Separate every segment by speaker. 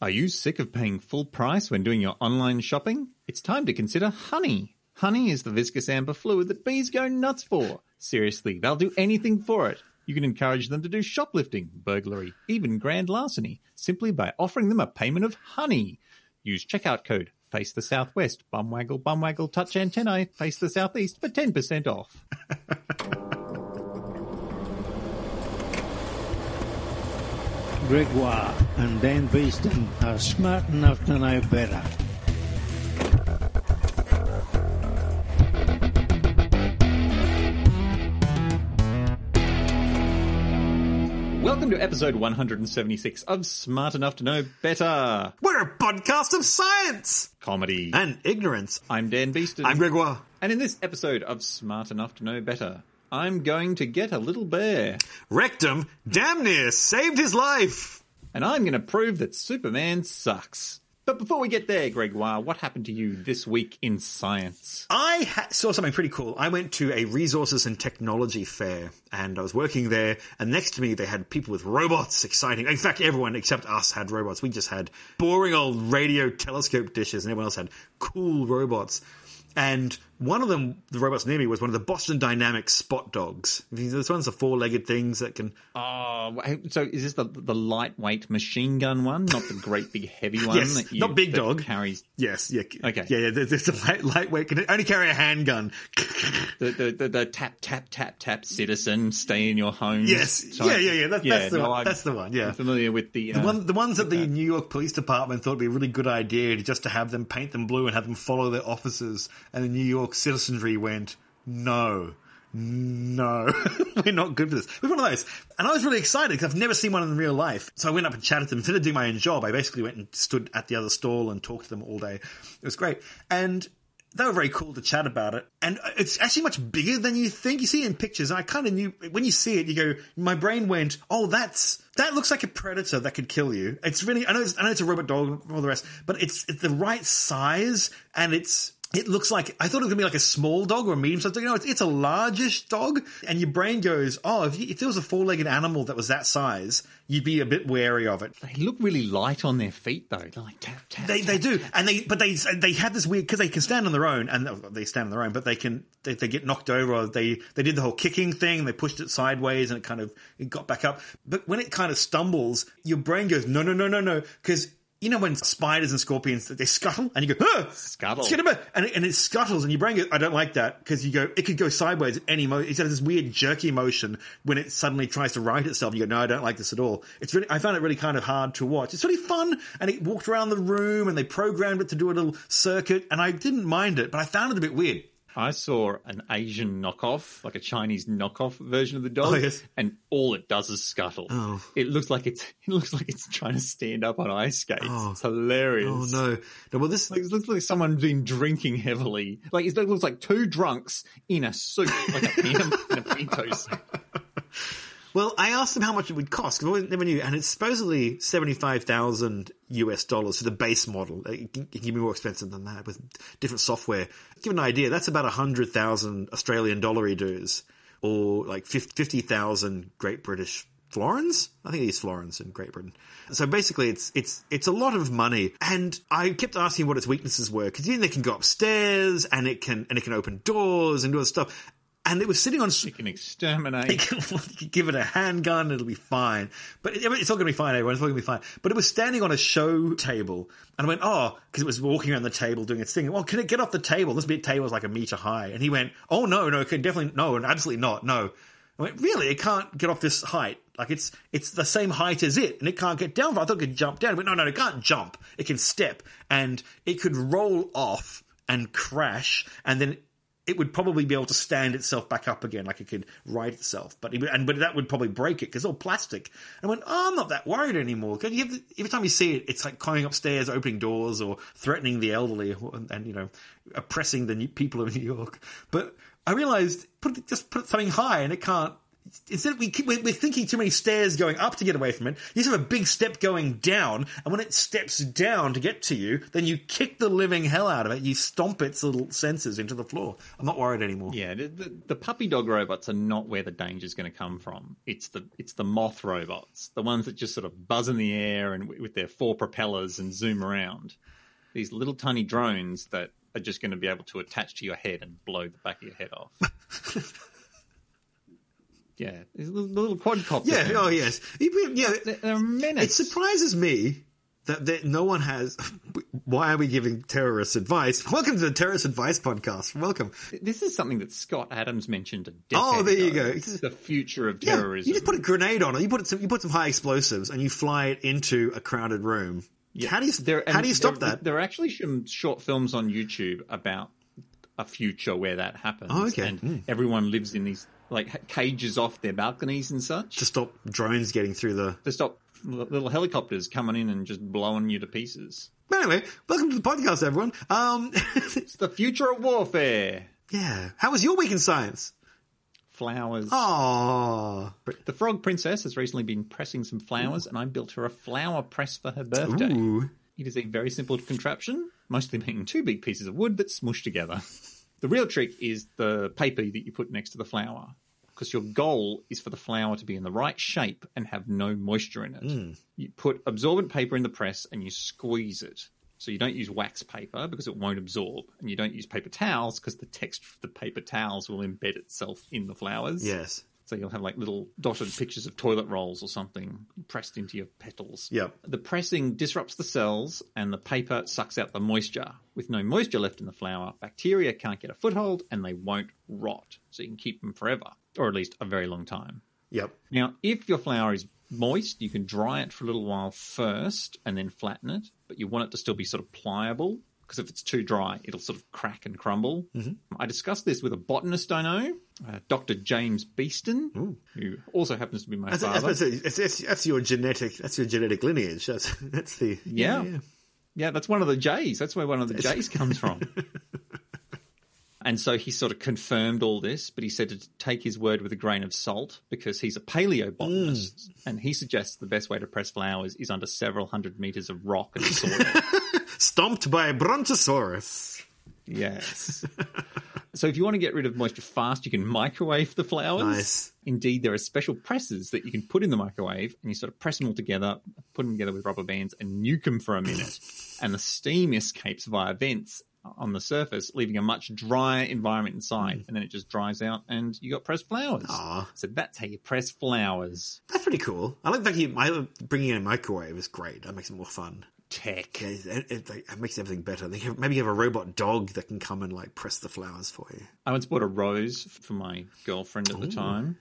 Speaker 1: Are you sick of paying full price when doing your online shopping? It's time to consider honey. Honey is the viscous amber fluid that bees go nuts for. Seriously, they'll do anything for it. You can encourage them to do shoplifting, burglary, even grand larceny, simply by offering them a payment of honey. Use checkout code Face the Southwest, Bumwaggle, Bumwaggle, Touch Antennae, Face the Southeast for 10% off.
Speaker 2: Gregoire and Dan Beeston are smart enough to know better.
Speaker 1: Welcome to episode 176 of Smart Enough to Know Better
Speaker 3: We're a podcast of science
Speaker 1: Comedy.
Speaker 3: and ignorance.
Speaker 1: I'm Dan Beeston.
Speaker 3: I'm Gregoire.
Speaker 1: And in this episode of Smart Enough to Know Better, I'm going to get a little bear.
Speaker 3: Rectum damn near saved his life.
Speaker 1: And I'm going to prove that Superman sucks. But before we get there, Gregoire, what happened to you this week in science?
Speaker 3: I ha- saw something pretty cool. I went to a resources and technology fair and I was working there and next to me they had people with robots, exciting. In fact, everyone except us had robots. We just had boring old radio telescope dishes and everyone else had cool robots. And one of them, the robots near me, was one of the Boston Dynamics spot dogs. Those ones are four-legged things that can
Speaker 1: Oh, so is this the the lightweight machine gun one, not the great big heavy one?
Speaker 3: Yes,
Speaker 1: that you,
Speaker 3: not big
Speaker 1: that
Speaker 3: dog.
Speaker 1: carries
Speaker 3: Yes, yeah.
Speaker 1: Okay.
Speaker 3: Yeah, yeah. There's a light, lightweight, can only carry a handgun.
Speaker 1: the, the, the, the tap tap tap tap citizen stay in your home.
Speaker 3: yes. Yeah, yeah, yeah. That's, that's the
Speaker 1: no,
Speaker 3: one.
Speaker 1: I'm-
Speaker 3: That's the one. Yeah.
Speaker 1: I'm familiar with the, uh,
Speaker 3: The, one, the ones that the New York Police Department thought would be a really good idea to just to have them paint them blue and have them follow their officers, and the New York citizenry went, no, no, we're not good for this. We're one of those. And I was really excited because I've never seen one in real life. So I went up and chatted to them. Instead of doing my own job, I basically went and stood at the other stall and talked to them all day. It was great. And they were very cool to chat about it. And it's actually much bigger than you think. You see it in pictures. And I kind of knew when you see it, you go, my brain went, oh, that's, that looks like a predator that could kill you. It's really, I know it's, I know it's a robot dog and all the rest, but it's, it's the right size and it's, it looks like I thought it was gonna be like a small dog or a medium sized dog. You know, it's, it's a largish dog, and your brain goes, "Oh, if, you, if there was a four legged animal that was that size, you'd be a bit wary of it."
Speaker 1: They look really light on their feet, though. They're like tap tap.
Speaker 3: They,
Speaker 1: tap.
Speaker 3: they do, and they but they they have this weird because they can stand on their own, and they stand on their own, but they can they, they get knocked over. Or they they did the whole kicking thing. They pushed it sideways, and it kind of it got back up. But when it kind of stumbles, your brain goes no no no no no because. You know when spiders and scorpions they scuttle and you go ah,
Speaker 1: Scuttle.
Speaker 3: And it, and it scuttles and your brain goes I don't like that because you go it could go sideways at any moment It's this weird jerky motion when it suddenly tries to right itself. You go no I don't like this at all. It's really I found it really kind of hard to watch. It's really fun and it walked around the room and they programmed it to do a little circuit and I didn't mind it but I found it a bit weird.
Speaker 1: I saw an Asian knockoff, like a Chinese knockoff version of the dog,
Speaker 3: Oh, yes.
Speaker 1: and all it does is scuttle.
Speaker 3: Oh.
Speaker 1: It looks like it's it looks like it's trying to stand up on ice skates.
Speaker 3: Oh.
Speaker 1: It's hilarious.
Speaker 3: Oh no! No, well this
Speaker 1: Like, it looks like someone's been drinking heavily. Like it looks like two drunks in a suit, like a, in a, in a pinto suit.
Speaker 3: Well, I asked them how much it would cost because I never knew, and it's supposedly seventy-five thousand US dollars for the base model. It can, it can be more expensive than that with different software. Give an idea, that's about hundred thousand Australian dollar dues, or like fifty thousand Great British florins. I think it is florins in Great Britain. So basically, it's it's it's a lot of money, and I kept asking what its weaknesses were because then they can go upstairs and it can and it can open doors and do other stuff. And it was sitting on
Speaker 1: You can exterminate.
Speaker 3: you can give it a handgun, it'll be fine. But it- it's not going to be fine, everyone. It's all going to be fine. But it was standing on a show table, and I went, oh, because it was walking around the table doing its thing. Well, can it get off the table? This big table is like a meter high. And he went, oh, no, no, it can definitely, no, and absolutely not, no. I went, really? It can't get off this height. Like it's it's the same height as it, and it can't get down. I thought it could jump down. But no, no, it can't jump. It can step, and it could roll off and crash, and then it would probably be able to stand itself back up again, like it could right itself. But it, and but that would probably break it because it's all plastic. And I went, oh, I'm not that worried anymore. 'Cause you have, every time you see it, it's like climbing upstairs, opening doors, or threatening the elderly, and, and you know, oppressing the people of New York. But I realized put just put something high, and it can't. Instead we keep, we're, thinking too many stairs going up to get away from it. You just have a big step going down, and when it steps down to get to you, then you kick the living hell out of it. You stomp its little sensors into the floor. I'm not worried anymore.
Speaker 1: Yeah, the, the, the puppy dog robots are not where the danger is going to come from. It's the it's the moth robots, the ones that just sort of buzz in the air and with their four propellers and zoom around. These little tiny drones that are just going to be able to attach to your head and blow the back of your head off. yeah, these little, quadcopters.
Speaker 3: Yeah.
Speaker 1: man.
Speaker 3: Oh yes. Yeah.
Speaker 1: They're, they're a.
Speaker 3: It surprises me that, that no one has. Why are we giving terrorists advice? Welcome to the Terrorist Advice Podcast. Welcome.
Speaker 1: This is something that Scott Adams mentioned a decade
Speaker 3: Oh, there you
Speaker 1: ago.
Speaker 3: go.
Speaker 1: Is the future of terrorism.
Speaker 3: Yeah, you just put a grenade on it. You put some, you put some high explosives, and you fly it into a crowded room. How do you
Speaker 1: There-
Speaker 3: how do you stop
Speaker 1: there,
Speaker 3: that?
Speaker 1: There are actually some short films on YouTube about a future where that happens.
Speaker 3: Oh, okay.
Speaker 1: And
Speaker 3: Mm.
Speaker 1: everyone lives in these like cages off their balconies and such
Speaker 3: to stop drones getting through the.
Speaker 1: to stop little helicopters coming in and just blowing you to pieces.
Speaker 3: But anyway, welcome to the podcast, everyone. Um,
Speaker 1: It's the future of warfare.
Speaker 3: yeah. How was your week in science?
Speaker 1: Flowers.
Speaker 3: Oh,
Speaker 1: The frog princess has recently been pressing some flowers, and I built her a flower press for her birthday.
Speaker 3: Ooh.
Speaker 1: It is a very simple contraption, mostly making two big pieces of wood that smush together. The real trick is the paper that you put next to the flower, because your goal is for the flower to be in the right shape and have no moisture in it. Hmm. You put absorbent paper in the press and you squeeze it. So you don't use wax paper because it won't absorb, and you don't use paper towels because the texture of the paper towels will embed itself in the flowers.
Speaker 3: yes.
Speaker 1: So you'll have like little dotted pictures of toilet rolls or something pressed into your petals.
Speaker 3: Yep.
Speaker 1: The pressing disrupts the cells and the paper sucks out the moisture. With no moisture left in the flower, bacteria can't get a foothold and they won't rot. So you can keep them forever, or at least a very long time.
Speaker 3: Yep.
Speaker 1: Now, if your flower is moist, you can dry it for a little while first and then flatten it, but you want it to still be sort of pliable because if it's too dry, it'll sort of crack and crumble. Mm-hmm. I discussed this with a botanist I know, uh, Dr. James Beeston, who also happens to be my
Speaker 3: That's,
Speaker 1: father.
Speaker 3: that's, that's, that's, that's your genetic. That's your genetic lineage. That's, that's the
Speaker 1: Yeah. Yeah, that's one of the J's. That's where one of the J's comes from. and so he sort of confirmed all this, but he said to take his word with a grain of salt because he's a paleobotanist mm. and he suggests the best way to press flowers is under several hundred meters of rock and soil.
Speaker 3: Stomped by a brontosaurus.
Speaker 1: yes. so if you want to get rid of moisture fast, you can microwave the flowers.
Speaker 3: Nice.
Speaker 1: Indeed, there are special presses that you can put in the microwave and you sort of press them all together, put them together with rubber bands and nuke them for a minute. and the steam escapes via vents on the surface, leaving a much drier environment inside. Mm. And then it just dries out and you got pressed flowers.
Speaker 3: Aw.
Speaker 1: So that's how you press flowers.
Speaker 3: That's pretty cool. I like the that you I, bringing in a microwave is great. That makes it more fun.
Speaker 1: Tech.
Speaker 3: Yeah, it, it, it makes everything better. They have, maybe you have a robot dog that can come and like press the flowers for you.
Speaker 1: I once bought a rose for my girlfriend at the time,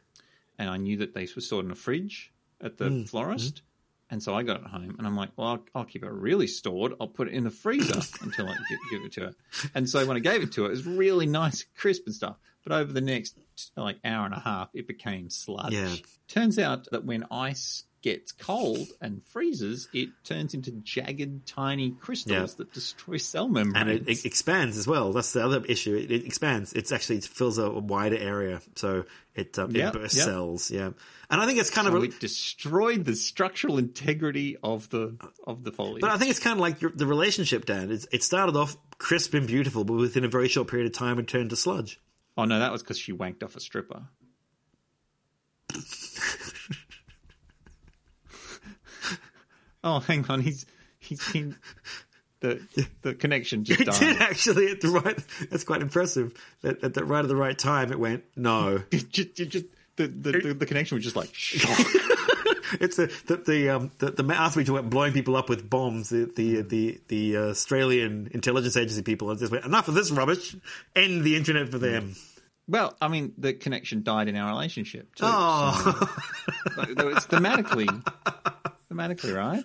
Speaker 1: and I knew that they were stored in a fridge at the mm. florist. Mm. And so I got it home, and I'm like, well, I'll, I'll keep it really stored. I'll put it in the freezer until I give, give it to her. And so when I gave it to her, it was really nice, crisp and stuff. But over the next like hour and a half, it became sludge.
Speaker 3: Yeah.
Speaker 1: Turns out that when ice gets cold and freezes, it turns into jagged, tiny crystals
Speaker 3: Yeah.
Speaker 1: that destroy cell membranes.
Speaker 3: And it, it expands as well. That's the other issue. It, it expands. It's actually it fills a wider area, so it uh, it bursts
Speaker 1: yeah.
Speaker 3: cells. Yeah, and I think it's kind
Speaker 1: So
Speaker 3: of.
Speaker 1: It destroyed the structural integrity of the of the foliage.
Speaker 3: but I think it's kind of like your, the relationship, Dan. It's, it started off crisp and beautiful, but within a very short period of time, it turned to sludge.
Speaker 1: oh no, that was because she wanked off a stripper. oh, hang on, he's he's the the connection just
Speaker 3: It
Speaker 1: died.
Speaker 3: did actually at the right. That's quite impressive. That at the right at the right time, it went no.
Speaker 1: Just, just, the, the, the, connection was just like
Speaker 3: It's the the the, um, the, the after we talk about blowing people up with bombs. The the mm. the, the uh, Australian intelligence agency people just went enough of this rubbish. End the internet for them. Mm.
Speaker 1: well, I mean, the connection died in our relationship. Too,
Speaker 3: Oh,
Speaker 1: so it's thematically thematically right.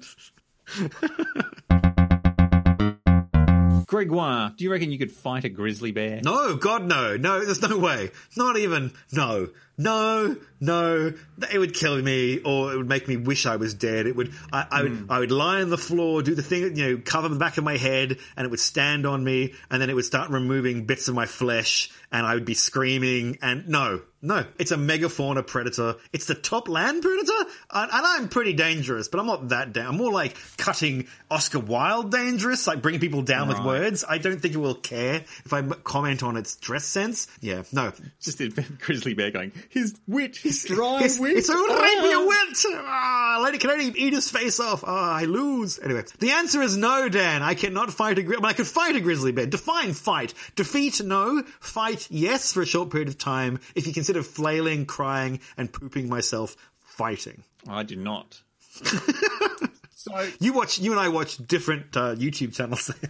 Speaker 1: Gregoire, do you reckon you could fight a grizzly bear?
Speaker 3: no, God, no, no. There's no way. Not even. No, no, no. It would kill me, or it would make me wish I was dead. It would. I, I would. Hmm. I would lie on the floor, do the thing, you know, cover the back of my head, and it would stand on me, and then it would start removing bits of my flesh, and I would be screaming. And no, No, it's a megafauna predator. It's the top land predator, and, and I'm pretty dangerous, but I'm not that down. I'm more like cutting Oscar Wilde dangerous, like bringing people down with words. I don't think it will care if I comment on its dress sense. Yeah, no.
Speaker 1: Just a grizzly bear going, his wit, his dry
Speaker 3: It's,
Speaker 1: wit.
Speaker 3: it's a
Speaker 1: ah."
Speaker 3: rapier wit! Ah, lady can only eat his face off. Ah, I lose. Anyway, the answer is no, Dan. I cannot fight a grizzly. I could fight a grizzly bear. Define fight. Defeat, no. Fight, yes, for a short period of time. If you consider flailing, crying, and pooping myself, fighting.
Speaker 1: I do not. so
Speaker 3: You watch, you and I watch different uh, YouTube channels.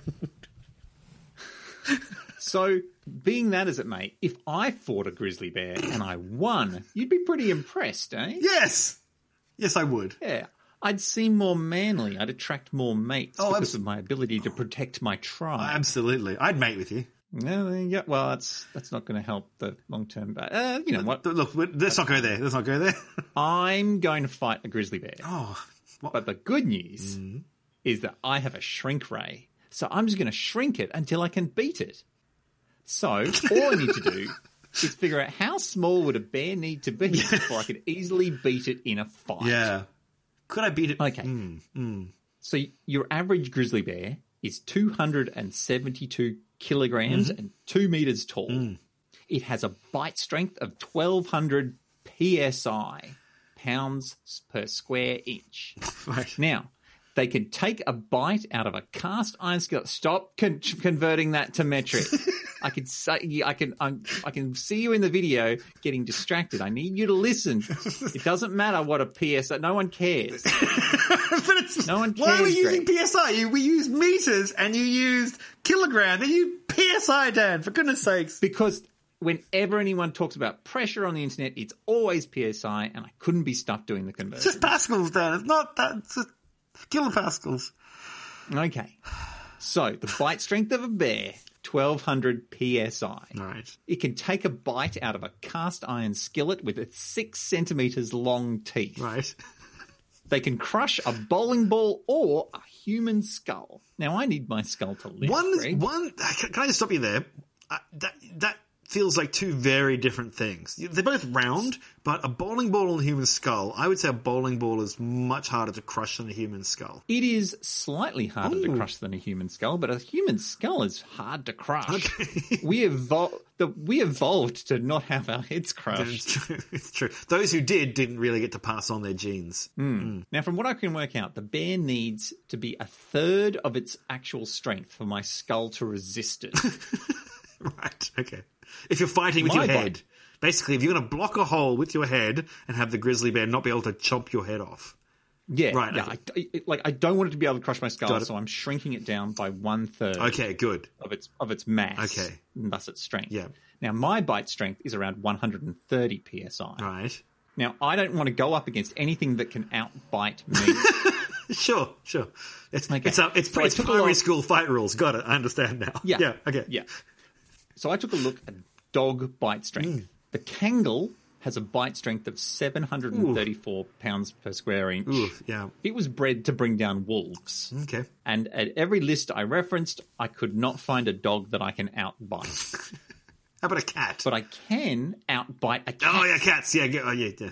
Speaker 1: So, being that as it may, if I fought a grizzly bear and I won, you'd be pretty impressed, eh?
Speaker 3: yes! Yes, I would.
Speaker 1: Yeah. I'd seem more manly. I'd attract more mates
Speaker 3: Oh,
Speaker 1: because
Speaker 3: abs-
Speaker 1: of my ability to protect my tribe.
Speaker 3: Absolutely. I'd mate with you.
Speaker 1: Yeah, there you go. well, that's that's not going to help the long term. But uh, you know what?
Speaker 3: Look, let's not go there. Let's not go there.
Speaker 1: I'm going to fight a grizzly bear.
Speaker 3: oh,
Speaker 1: But the good news
Speaker 3: Mm-hmm.
Speaker 1: is that I have a shrink ray. So I'm just going to shrink it until I can beat it. So all I need to do is figure out how small would a bear need to be before I could easily beat it in a fight.
Speaker 3: yeah. Could I beat it?
Speaker 1: Okay.
Speaker 3: Mm,
Speaker 1: So your average grizzly bear is 272 kilograms
Speaker 3: Mm-hmm.
Speaker 1: and two meters tall.
Speaker 3: Mm.
Speaker 1: It has a bite strength of 1200 psi, pounds per square inch.
Speaker 3: Right.
Speaker 1: Now, they can take a bite out of a cast iron skillet. Stop con- converting that to metric. I can say, I can, I'm, I can see you in the video getting distracted. I need you to listen. It doesn't matter what a PSI. No one cares.
Speaker 3: but it's,
Speaker 1: No one cares.
Speaker 3: why are we using PSI? You, we use meters and you used kilogram and you PSI, Dan, for goodness sakes.
Speaker 1: Because whenever anyone talks about pressure on the internet, it's always PSI, and I couldn't be stuck doing the
Speaker 3: It's
Speaker 1: conversion.
Speaker 3: just pascals, Dan. It's not that. It's just kilopascals.
Speaker 1: Okay. So the bite strength of a bear, 1200 PSI.
Speaker 3: Right.
Speaker 1: It can take a bite out of a cast iron skillet with its six centimeters long teeth.
Speaker 3: Right.
Speaker 1: They can crush a bowling ball or a human skull. Now I need my skull to live.
Speaker 3: One,
Speaker 1: Greg.
Speaker 3: one. Can can I just stop you there? Uh, that that feels like two very different things. They're both round, but a bowling ball and a human skull. I would say a bowling ball is much harder to crush than a human skull.
Speaker 1: It is slightly harder to crush than a human skull, but a human skull is hard to crush.
Speaker 3: Okay.
Speaker 1: we evol- the, we evolved to not have our heads
Speaker 3: It's
Speaker 1: crushed.
Speaker 3: true. It's true. Those who did didn't really get to pass on their genes. Hmm. Hmm.
Speaker 1: Now, from what I can work out, the bear needs to be a third of its actual strength for my skull to resist it.
Speaker 3: Right. Okay. If you're fighting with
Speaker 1: My
Speaker 3: your
Speaker 1: bite.
Speaker 3: head, basically, if you're going to block a hole with your head and have the grizzly bear not be able to chop your head off.
Speaker 1: Yeah,
Speaker 3: Right,
Speaker 1: Yeah,
Speaker 3: okay.
Speaker 1: I, like I don't want it to be able to crush my skull, so I'm shrinking it down by one third
Speaker 3: Okay. Good.
Speaker 1: of its of its mass.
Speaker 3: Okay.
Speaker 1: and thus its strength.
Speaker 3: Yeah.
Speaker 1: Now my bite strength is around 130 psi.
Speaker 3: Right.
Speaker 1: Now I don't want to go up against anything that can outbite me.
Speaker 3: Sure. Sure. It's
Speaker 1: Okay.
Speaker 3: it's, uh, it's,
Speaker 1: So
Speaker 3: it's primary school fight rules. Got it. I understand now.
Speaker 1: Yeah.
Speaker 3: Yeah. Okay.
Speaker 1: Yeah. So I took a look at dog bite strength. Mm. The Kangal has a bite strength of 734 pounds per square inch.
Speaker 3: Oof, yeah.
Speaker 1: It was bred to bring down wolves.
Speaker 3: Okay.
Speaker 1: And at every list I referenced, I could not find a dog that I can outbite.
Speaker 3: How about a cat?
Speaker 1: but I can outbite a oh, cat.
Speaker 3: oh yeah, cats. Yeah. yeah, Oh, yeah. Yeah.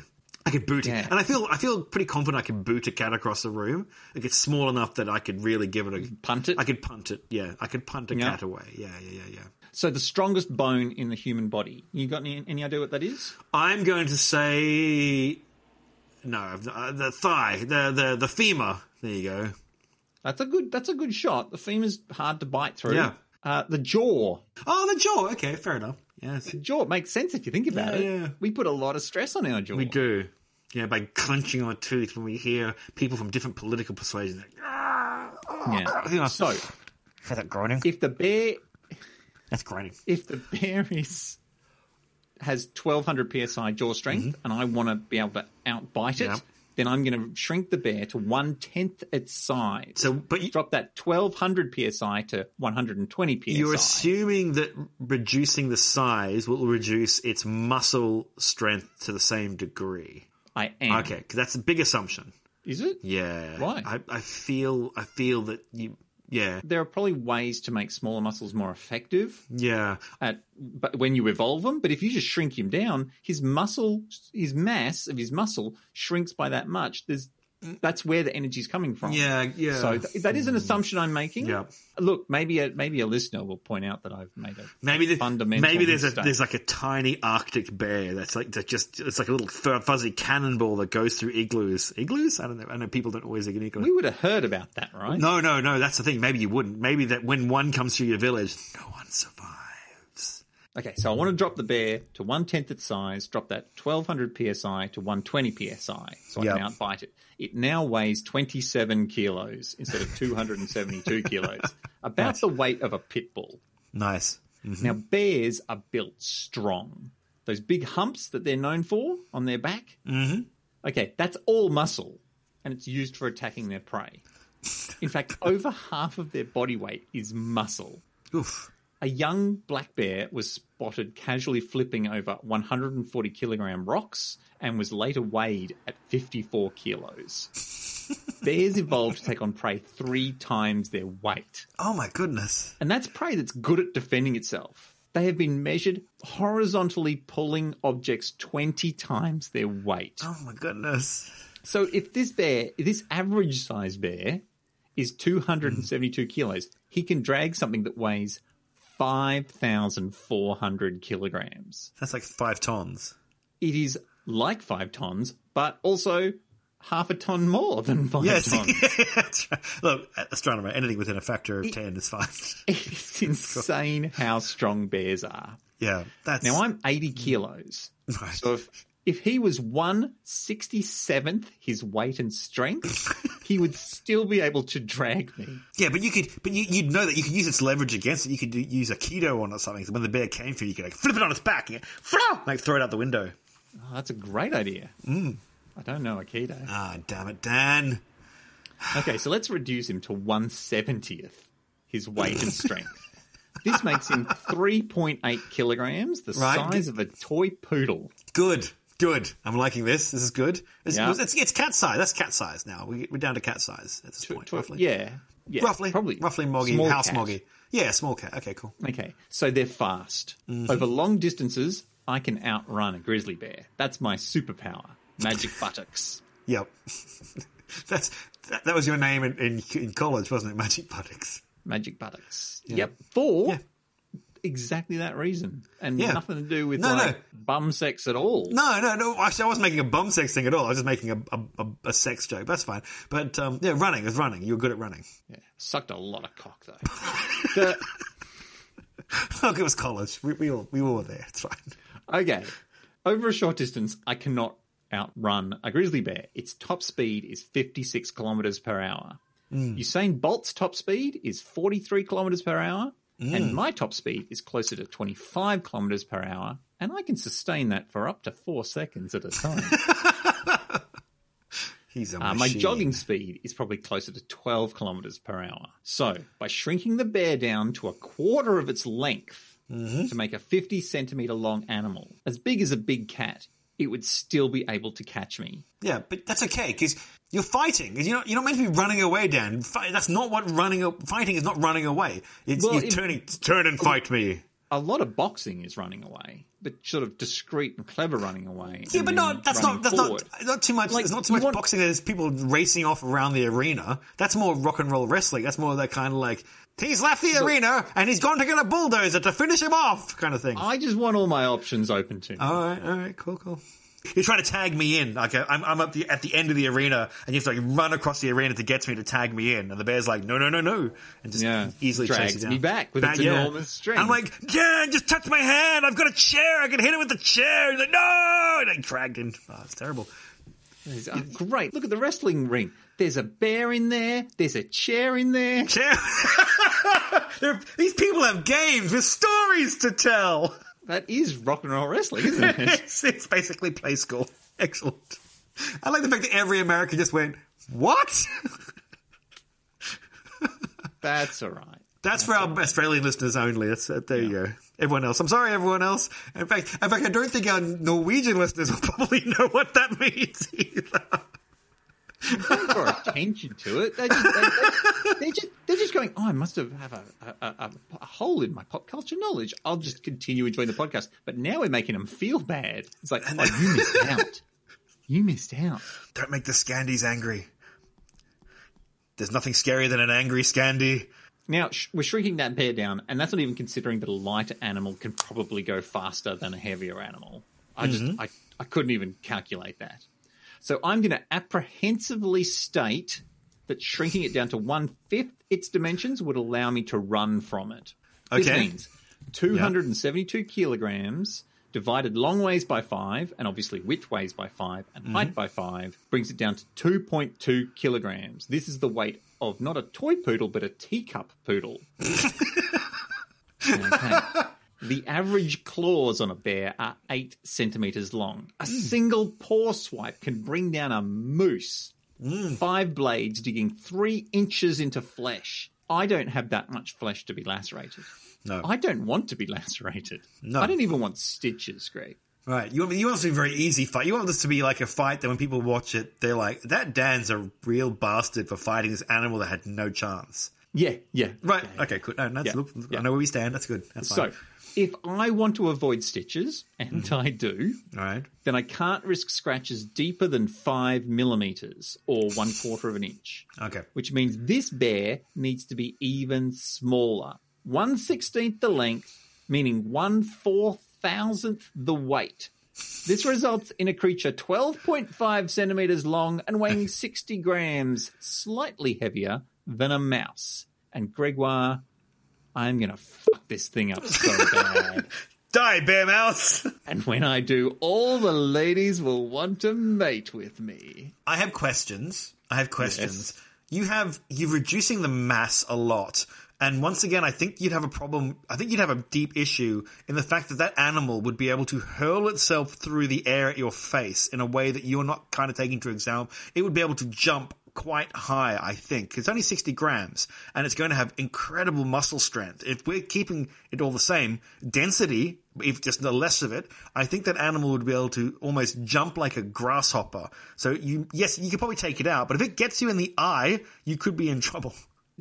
Speaker 3: I could boot it,
Speaker 1: Yeah.
Speaker 3: and I feel I feel pretty confident I can boot a cat across the room. Like it's small enough that I could really give it a
Speaker 1: Punt it?
Speaker 3: I could punt it. Yeah, I could punt a
Speaker 1: Yeah.
Speaker 3: cat away. Yeah, yeah, yeah, yeah.
Speaker 1: So the strongest bone in the human body. You got any, any idea what that is?
Speaker 3: I'm going to say no. uh, The thigh, the the the femur. There you go.
Speaker 1: That's a good. That's a good shot. The femur's hard to bite through.
Speaker 3: Yeah.
Speaker 1: Uh, the jaw.
Speaker 3: Oh, the jaw. Okay, fair enough. Yes,
Speaker 1: Jaw makes sense if you think about
Speaker 3: Yeah,
Speaker 1: it.
Speaker 3: yeah.
Speaker 1: We put a lot of stress on our jaw.
Speaker 3: we do. Yeah, by clenching our teeth when we hear people from different political persuasions. Like, "Ah,
Speaker 1: Yeah.
Speaker 3: Yeah.
Speaker 1: So
Speaker 3: Is that groaning?
Speaker 1: if the bear,
Speaker 3: That's groaning.
Speaker 1: if the bear is has 1200 psi jaw strength, and I want to be able to outbite it,
Speaker 3: Mm-hmm.
Speaker 1: Then I'm going to shrink the bear to one tenth its size.
Speaker 3: So, but you,
Speaker 1: drop that 1200 psi to 120 psi.
Speaker 3: You're assuming that reducing the size will reduce its muscle strength to the same degree.
Speaker 1: I am.
Speaker 3: Okay, that's a big assumption.
Speaker 1: Is it?
Speaker 3: Yeah.
Speaker 1: Why?
Speaker 3: I, I feel I feel that you Yeah.
Speaker 1: There are probably ways to make smaller muscles more effective
Speaker 3: Yeah.
Speaker 1: at but when you evolve them. But if you just shrink him down, his muscle, his mass of his muscle shrinks by that much. There's that's where the energy's coming from.
Speaker 3: Yeah. Yeah.
Speaker 1: So th- that is an assumption I'm making.
Speaker 3: Yeah.
Speaker 1: Look, maybe a maybe a listener will point out that I've made a
Speaker 3: Maybe the,
Speaker 1: fundamental
Speaker 3: maybe there's a there's like a tiny Arctic bear that's like that just it's like a little fuzzy cannonball that goes through igloos. Igloos? I don't know. I know people don't always think an igloo.
Speaker 1: we would have heard about that, right?
Speaker 3: no, no, no. That's the thing. Maybe you wouldn't. Maybe that when one comes through your village, no one survives.
Speaker 1: Okay, so I want to drop the bear to one tenth its size, drop that 1200 psi to 120 psi, so I
Speaker 3: Yep.
Speaker 1: can outbite it. It now weighs 27 kilos instead of 272 kilos, about the weight of a pit bull.
Speaker 3: Nice.
Speaker 1: Now, bears are built strong. Those big humps that they're known for on their back. Mm-hmm. Okay, that's all muscle, and it's used for attacking their prey. In fact, over half of their body weight is muscle.
Speaker 3: Oof.
Speaker 1: A young black bear was spotted casually flipping over 140 kilogram rocks and was later weighed at 54 kilos. Bears evolved to take on prey three times their weight.
Speaker 3: Oh my goodness.
Speaker 1: And that's prey that's good at defending itself. They have been measured horizontally pulling objects 20 times their weight.
Speaker 3: Oh my goodness.
Speaker 1: So if this bear, this average size bear is 272 kilos, he can drag something that weighs 5,400 kilograms.
Speaker 3: That's like five tons.
Speaker 1: It is like five tons, but also half a ton more than five
Speaker 3: Yes.
Speaker 1: tons.
Speaker 3: Look, astronomer, anything within a factor of 10 is fine.
Speaker 1: it is insane how strong bears are.
Speaker 3: yeah. That's
Speaker 1: Now I'm 80 kilos.
Speaker 3: Right.
Speaker 1: So if if he was one sixty seventh his weight and strength, he would still be able to drag me.
Speaker 3: Yeah, but you could, but you, you'd know that you could use its leverage against it. You could do, use Aikido on it or something. So when the bear came for you, you could like flip it on its back, and you- like throw it out the window.
Speaker 1: Oh, that's a great idea.
Speaker 3: Mm.
Speaker 1: I don't know a Aikido.
Speaker 3: Ah, damn it, Dan.
Speaker 1: Okay, so let's reduce him to one seventieth his weight and strength. This makes him 3.8 kilograms, the
Speaker 3: Right.
Speaker 1: size of a toy poodle.
Speaker 3: Good, good. I'm liking this. This is good. It's,
Speaker 1: Yeah.
Speaker 3: it's, it's cat size. That's cat size now. We, we're down to cat size at this point,
Speaker 1: Tw-
Speaker 3: roughly.
Speaker 1: Yeah, yeah,
Speaker 3: roughly,
Speaker 1: probably
Speaker 3: roughly moggy,
Speaker 1: small
Speaker 3: house
Speaker 1: cat.
Speaker 3: moggy. Yeah, small cat. Okay, cool.
Speaker 1: Okay, so they're fast.
Speaker 3: Mm-hmm.
Speaker 1: Over long distances, I can outrun a grizzly bear. That's my superpower. Magic buttocks.
Speaker 3: Yep. That's that, that was your name in, in, in college, wasn't it? Magic buttocks.
Speaker 1: Magic buttocks. Yep. Four.
Speaker 3: Yeah.
Speaker 1: Exactly that reason. And
Speaker 3: Yeah.
Speaker 1: nothing to do with
Speaker 3: No, no.
Speaker 1: bum sex at all.
Speaker 3: No, no, no. Actually, I wasn't making a bum sex thing at all. I was just making a, a, a, sex joke. That's fine. But um, yeah, running is running. You're good at running.
Speaker 1: Yeah. Sucked a lot of cock though. The-
Speaker 3: Look, it was college. We, we all we all were there. It's fine.
Speaker 1: okay. Over a short distance, I cannot outrun a grizzly bear. Its top speed is 56 kilometers per hour. Usain Bolt's top speed is 43 kilometers per hour, and my top speed is closer to 25 kilometers per hour, and I can sustain that for up to four seconds at a time.
Speaker 3: He's a
Speaker 1: Uh, my jogging speed is probably closer to 12 kilometers per hour. So, by shrinking the bear down to a quarter of its length
Speaker 3: Mm-hmm.
Speaker 1: to make a 50 centimeter long animal, as big as a big cat, it would still be able to catch me.
Speaker 3: Yeah, but that's okay because you're fighting. You're not, you're not meant to be running away, Dan. Fi- That's not what running. Fighting is not running away. It's
Speaker 1: Well,
Speaker 3: you're
Speaker 1: it-
Speaker 3: turning. Turn and fight me.
Speaker 1: A lot of boxing is running away, but sort of discreet and clever running away.
Speaker 3: Yeah, but not. That's not. That's
Speaker 1: forward.
Speaker 3: not. Not too much.
Speaker 1: Like,
Speaker 3: there's not too much
Speaker 1: want-
Speaker 3: boxing. There's people racing off around the arena. That's more rock and roll wrestling. That's more that kind of like he's left the arena and he's gone to get a bulldozer to finish him off, kind of thing.
Speaker 1: I just want all my options open to me.
Speaker 3: All right, all right, cool, cool. You're trying to tag me in. Like uh, I'm, I'm at the at the end of the arena, and you have to like run across the arena to get to me to tag me in. And the bear's like, no, no, no, no, and just
Speaker 1: Yeah.
Speaker 3: easily
Speaker 1: Drags
Speaker 3: chases
Speaker 1: me
Speaker 3: down.
Speaker 1: back with its enormous strength.
Speaker 3: I'm like, yeah, just touch my hand. I've got a chair. I can hit it with the chair. He's like, no, and I dragged him. Oh, it's terrible.
Speaker 1: It's, uh, great. Look at the wrestling ring. There's a bear in there. There's a chair in there.
Speaker 3: Chair. These people have games with stories to tell.
Speaker 1: That is rock and roll wrestling, isn't it?
Speaker 3: it's, it's basically play school. Excellent. I like the fact that every American just went, what?
Speaker 1: That's all right.
Speaker 3: That's for our Australian listeners only. That's uh, there you go. Everyone else, I'm sorry, everyone else. In fact, in fact, I don't think our Norwegian listeners will probably know what that means either.
Speaker 1: Don't draw attention to it. They just, they, they just, they just going, oh, I must have have a, a, a, a hole in my pop culture knowledge. I'll just continue enjoying the podcast. But now we're making them feel bad. It's like, oh, you missed out. You missed out.
Speaker 3: Don't make the Scandies angry. There's nothing scarier than an angry Scandi.
Speaker 1: Now sh- we're shrinking that bear down, and that's not even considering that a lighter animal can probably go faster than a heavier animal. I just mm-hmm. I, I couldn't even calculate that. So I'm going to apprehensively state that shrinking it down to one fifth its dimensions would allow me to run from it.
Speaker 3: Okay.
Speaker 1: This means 272 kilograms divided long ways by five, and obviously width ways by five, and mm-hmm. height by five, brings it down to 2.2 kilograms. This is the weight of not a toy poodle, but a teacup poodle. Okay. The average claws on a bear are eight centimeters long. A mm. single paw swipe can bring down a moose. Mm. Five blades digging three inches into flesh. I don't have that much flesh to be lacerated.
Speaker 3: No.
Speaker 1: I don't want to be lacerated.
Speaker 3: No.
Speaker 1: I don't even want stitches, Greg.
Speaker 3: Right. You want, you want this to be a very easy fight. You want this to be like a fight that when people watch it, they're like, that Dan's a real bastard for fighting this animal that had no chance.
Speaker 1: Yeah, yeah.
Speaker 3: Right.
Speaker 1: yeah.
Speaker 3: Okay, cool. No, that's,
Speaker 1: Yeah.
Speaker 3: look,
Speaker 1: Yeah.
Speaker 3: I know where we stand. That's good. That's
Speaker 1: So,
Speaker 3: fine.
Speaker 1: If I want to avoid stitches, and
Speaker 3: Mm-hmm.
Speaker 1: I do,
Speaker 3: right.
Speaker 1: then I can't risk scratches deeper than five millimeters or one quarter of an inch.
Speaker 3: Okay.
Speaker 1: which means this bear needs to be even smaller. One sixteenth the length, meaning one four thousandth the weight. This results in a creature 12.5 centimeters long and weighing 60 grams, slightly heavier than a mouse. And Gregoire, I'm gonna fuck this thing up so bad.
Speaker 3: Die, bear mouse!
Speaker 1: And when I do, all the ladies will want to mate with me.
Speaker 3: I have questions. I have questions. You have you're reducing the mass a lot. And once again, I think you'd have a problem. I think you'd have a deep issue in the fact that that animal would be able to hurl itself through the air at your face in a way that you're not kind of taking to example. It would be able to jump quite high, I think. It's only 60 grams and it's going to have incredible muscle strength. If we're keeping it all the same, density, if just the less of it, I think that animal would be able to almost jump like a grasshopper. So you, yes, you could probably take it out, but if it gets you in the eye, you could be in trouble.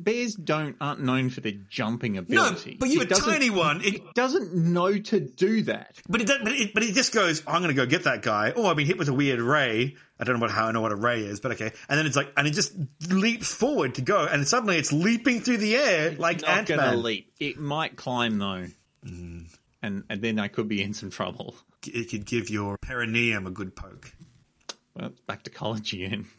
Speaker 1: Bears don't aren't known for their jumping ability.
Speaker 3: No, but you
Speaker 1: It
Speaker 3: a tiny one. It,
Speaker 1: It doesn't know to do that.
Speaker 3: but it, but it, but it just goes. I'm going to go get that guy. Oh, I've been hit with a weird ray. I don't know what how I know what a ray is, but okay. And then it's like, and it just leaps forward to go, and suddenly it's leaping through the air like
Speaker 1: Not
Speaker 3: Ant Man.
Speaker 1: leap. It might climb though,
Speaker 3: Mm.
Speaker 1: and and then I could be in some trouble.
Speaker 3: It could give your perineum a good poke.
Speaker 1: Well, back to college again.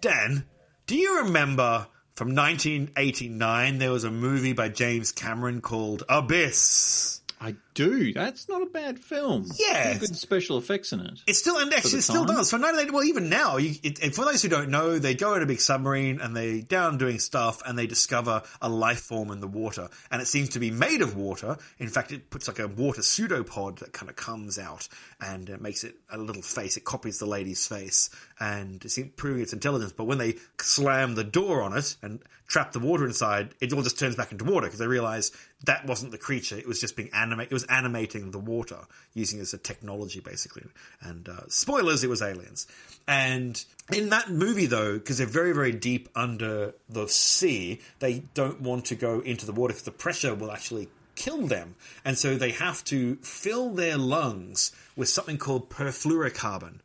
Speaker 3: Dan, do you remember from 1989 there was a movie by James Cameron called Abyss?
Speaker 1: I do. That's not a bad film.
Speaker 3: Yeah.
Speaker 1: Good special effects in it.
Speaker 3: It still and actually it still does. For 1980, well, even now, you, it, for those who don't know, they go in a big submarine and they down doing stuff, and they discover a life form in the water, and it seems to be made of water. In fact, it puts like a water pseudopod that kind of comes out and it makes it a little face. It copies the lady's face, and it's proving its intelligence. But when they slam the door on it and trap the water inside, it all just turns back into water because they realize that wasn't the creature. It was just being animate. It was animating the water using it as a technology, basically. And uh, spoilers, it was aliens. And in that movie, though, because they're very, very deep under the sea, they don't want to go into the water because the pressure will actually kill them. And so they have to fill their lungs with something called perfluorocarbon.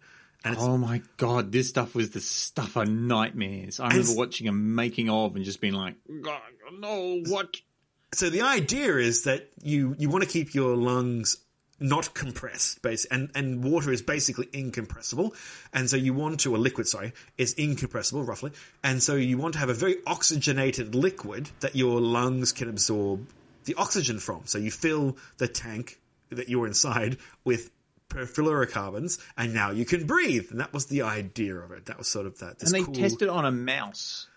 Speaker 3: And
Speaker 1: Oh my god, this stuff was the stuff of nightmares. I remember watching a making of and just being like, God, no, what?
Speaker 3: So the idea is that you you want to keep your lungs not compressed base and and water is basically incompressible. And so you want to a liquid sorry is incompressible roughly. And so you want to have a very oxygenated liquid that your lungs can absorb the oxygen from. So you fill the tank that you're inside with perfluorocarbons and now you can breathe. And that was the idea of it. That was sort of that this
Speaker 1: And they
Speaker 3: cool-
Speaker 1: tested on a mouse.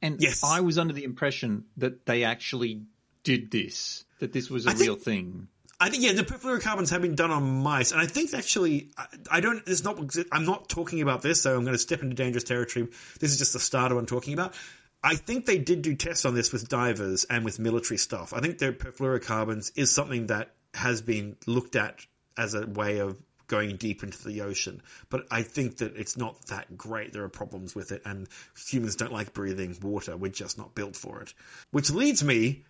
Speaker 1: And
Speaker 3: Yes.
Speaker 1: I was under the impression that they actually did this, that this was a
Speaker 3: think-
Speaker 1: real thing.
Speaker 3: I think yeah, the perfluorocarbons have been done on mice, and I think actually, I, I don't. It's not. I'm not talking about this, so I'm going to step into dangerous territory. This is just the start of what I'm talking about. I think they did do tests on this with divers and with military stuff. I think their perfluorocarbons is something that has been looked at as a way of going deep into the ocean. But I think that it's not that great. There are problems with it, and humans don't like breathing water. We're just not built for it. Which leads me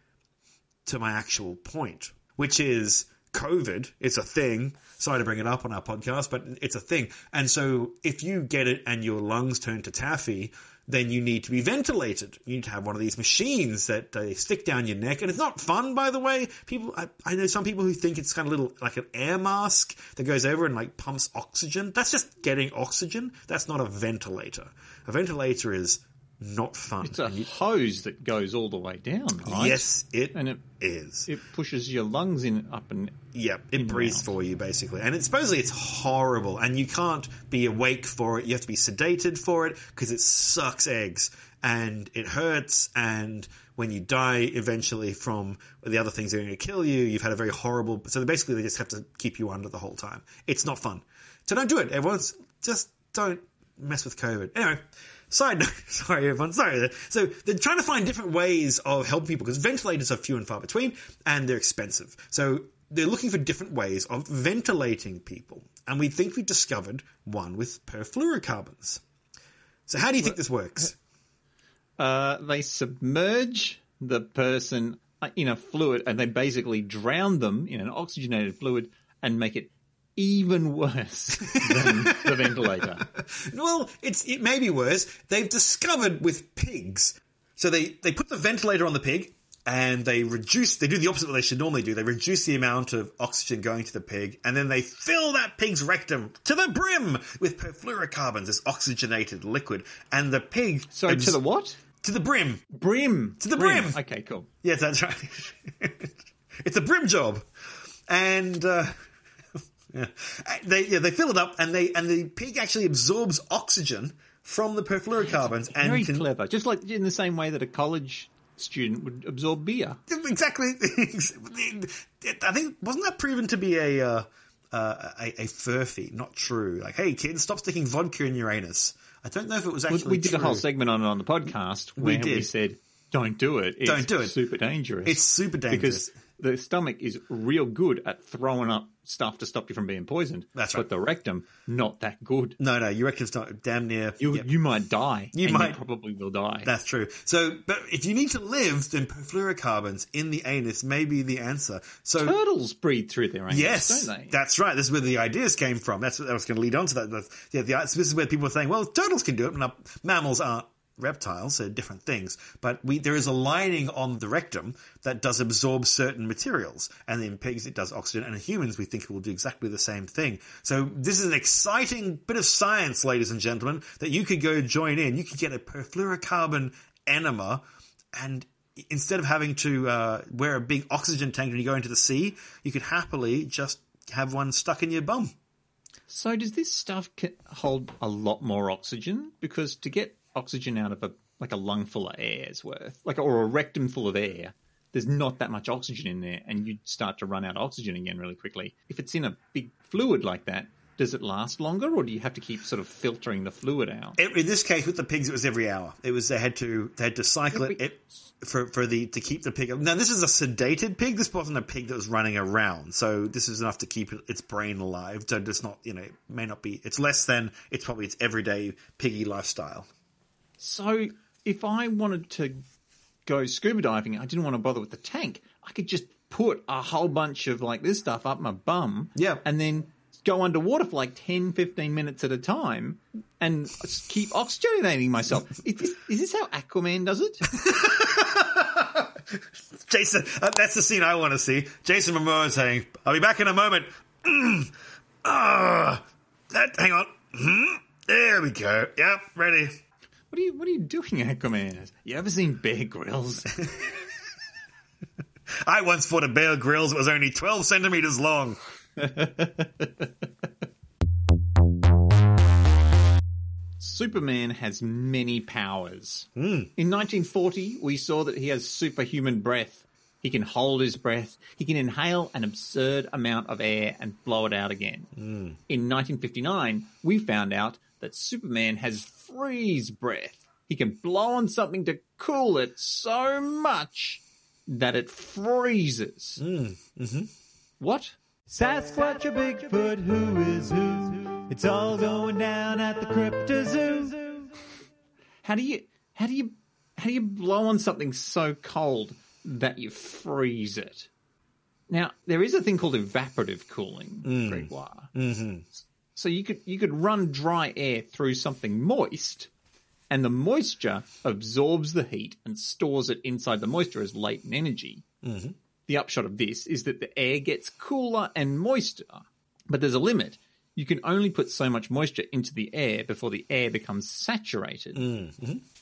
Speaker 3: to my actual point, which is COVID. It's a thing. Sorry to bring it up on our podcast, but it's a thing. And so if you get it and your lungs turn to taffy, then you need to be ventilated. You need to have one of these machines that uh, they stick down your neck, and it's not fun, by the way. People, I, I know some people who think it's kind of little like an air mask that goes over and like pumps oxygen. That's just getting oxygen. That's not a ventilator. A ventilator is not fun.
Speaker 1: It's a hose that goes all the way down, right?
Speaker 3: Yes, it
Speaker 1: And it
Speaker 3: is.
Speaker 1: it pushes your lungs in up and
Speaker 3: Yeah, it breathes for you basically, and it's supposedly it's horrible, and you can't be awake for it. You have to be sedated for it because it sucks eggs and it hurts. And when you die eventually from the other things that are going to kill you, you've had a very horrible. So basically, they just have to keep you under the whole time. It's not fun. So don't do it. Everyone's just don't mess with COVID. Anyway. Side note, sorry everyone, sorry. So they're trying to find different ways of helping people because ventilators are few and far between and they're expensive. So they're looking for different ways of ventilating people. And we think we've discovered one with perfluorocarbons. So how do you think this works?
Speaker 1: uh, they submerge the person in a fluid and they basically drown them in an oxygenated fluid and make it even worse than the ventilator.
Speaker 3: Well, it's it may be worse. They've discovered with pigs. So they, they put the ventilator on the pig and they reduce they do the opposite of what they should normally do. They reduce the amount of oxygen going to the pig and then they fill that pig's rectum to the brim with perfluorocarbons, this oxygenated liquid. And the pig
Speaker 1: So
Speaker 3: abs-
Speaker 1: to the what?
Speaker 3: to the brim.
Speaker 1: Brim. To
Speaker 3: the brim.
Speaker 1: Okay, cool.
Speaker 3: Yes, that's right. it's a brim job, and uh, yeah. they yeah they fill it up, and they and the pig actually absorbs oxygen from the perfluorocarbons, and
Speaker 1: Very
Speaker 3: can,
Speaker 1: clever. Just like in the same way that a college student would absorb beer.
Speaker 3: exactly. I think wasn't that proven to be a uh, uh, a, a furphy? Not true. Like, hey kids, stop sticking vodka in your anus. I don't know if it was
Speaker 1: We,
Speaker 3: actually.
Speaker 1: we did
Speaker 3: true.
Speaker 1: a whole segment on it on the podcast where we,
Speaker 3: did.
Speaker 1: said, "Don't do it. It's
Speaker 3: Don't do it.
Speaker 1: Super dangerous.
Speaker 3: It's super dangerous.
Speaker 1: because the stomach is real good at throwing up stuff to stop you from being poisoned.
Speaker 3: That's right.
Speaker 1: But the rectum, not that good.
Speaker 3: No, no, your rectum's not damn near.
Speaker 1: You
Speaker 3: Yep.
Speaker 1: you might die.
Speaker 3: You might.
Speaker 1: probably will die.
Speaker 3: That's true. So, but if you need to live, then perfluorocarbons in the anus may be the answer. So,
Speaker 1: Turtles breathe through their anus,
Speaker 3: yes,
Speaker 1: don't they?
Speaker 3: that's right. This is where the ideas came from. That's what I was going to lead on to that. Yeah, the, so this is where people are saying, well, turtles can do it, and uh, mammals aren't reptiles, they're different things. But we, there is a lining on the rectum that does absorb certain materials. And in pigs, it does oxygen. And in humans, we think it will do exactly the same thing. So this is an exciting bit of science, ladies and gentlemen, that you could go join in. You could get a perfluorocarbon enema and instead of having to uh, wear a big oxygen tank when you go into the sea, you could happily just have one stuck in your bum.
Speaker 1: So does this stuff hold a lot more oxygen? Because to get oxygen out of a like a lung full of air's worth, like or a rectum full of air, there's not that much oxygen in there, and you'd start to run out of oxygen again really quickly. If it's in a big fluid like that, does it last longer, or do you have to keep sort of filtering the fluid out?
Speaker 3: In this case, with the pigs, it was every hour. It was they had to they had to cycle it, it for for the to keep the pig. Now this is a sedated pig. This wasn't a pig that was running around. So this is enough to keep its brain alive. So it's not you know it may not be. It's less than it's probably its everyday piggy lifestyle.
Speaker 1: So if I wanted to go scuba diving, I didn't want to bother with the tank. I could just put a whole bunch of like this stuff up my bum.
Speaker 3: Yeah.
Speaker 1: And then go underwater for like 10, 15 minutes at a time and keep oxygenating myself. Is this, is this how Aquaman does it?
Speaker 3: Jason, uh, that's the scene I want to see. Jason Momoa saying, "I'll be back in a moment." Mm. Ah, that. Hang on. Mhm. There we go. Yep, ready.
Speaker 1: What are you What are you doing, Aquaman? You ever seen Bear Grylls?
Speaker 3: I once fought a Bear Grylls that was only 12 centimeters long.
Speaker 1: Superman has many powers. Hmm. In 1940, we saw that he has superhuman breath. He can hold his breath. He can inhale an absurd amount of air and blow it out again. Hmm. In 1959, we found out that Superman has freeze breath. He can blow on something to cool it so much that it freezes. Mm, mm-hmm. What? Sasquatch or Bigfoot, who is who? It's all going down at the Crypto Zoo. How do you how do you how do you blow on something so cold that you freeze it? Now there is a thing called evaporative cooling, mm. Gregoire. Mm-hmm. So you could you could run dry air through something moist, and the moisture absorbs the heat and stores it inside the moisture as latent energy. Mm-hmm. The upshot of this is that the air gets cooler and moister, but there's a limit. You can only put so much moisture into the air before the air becomes saturated.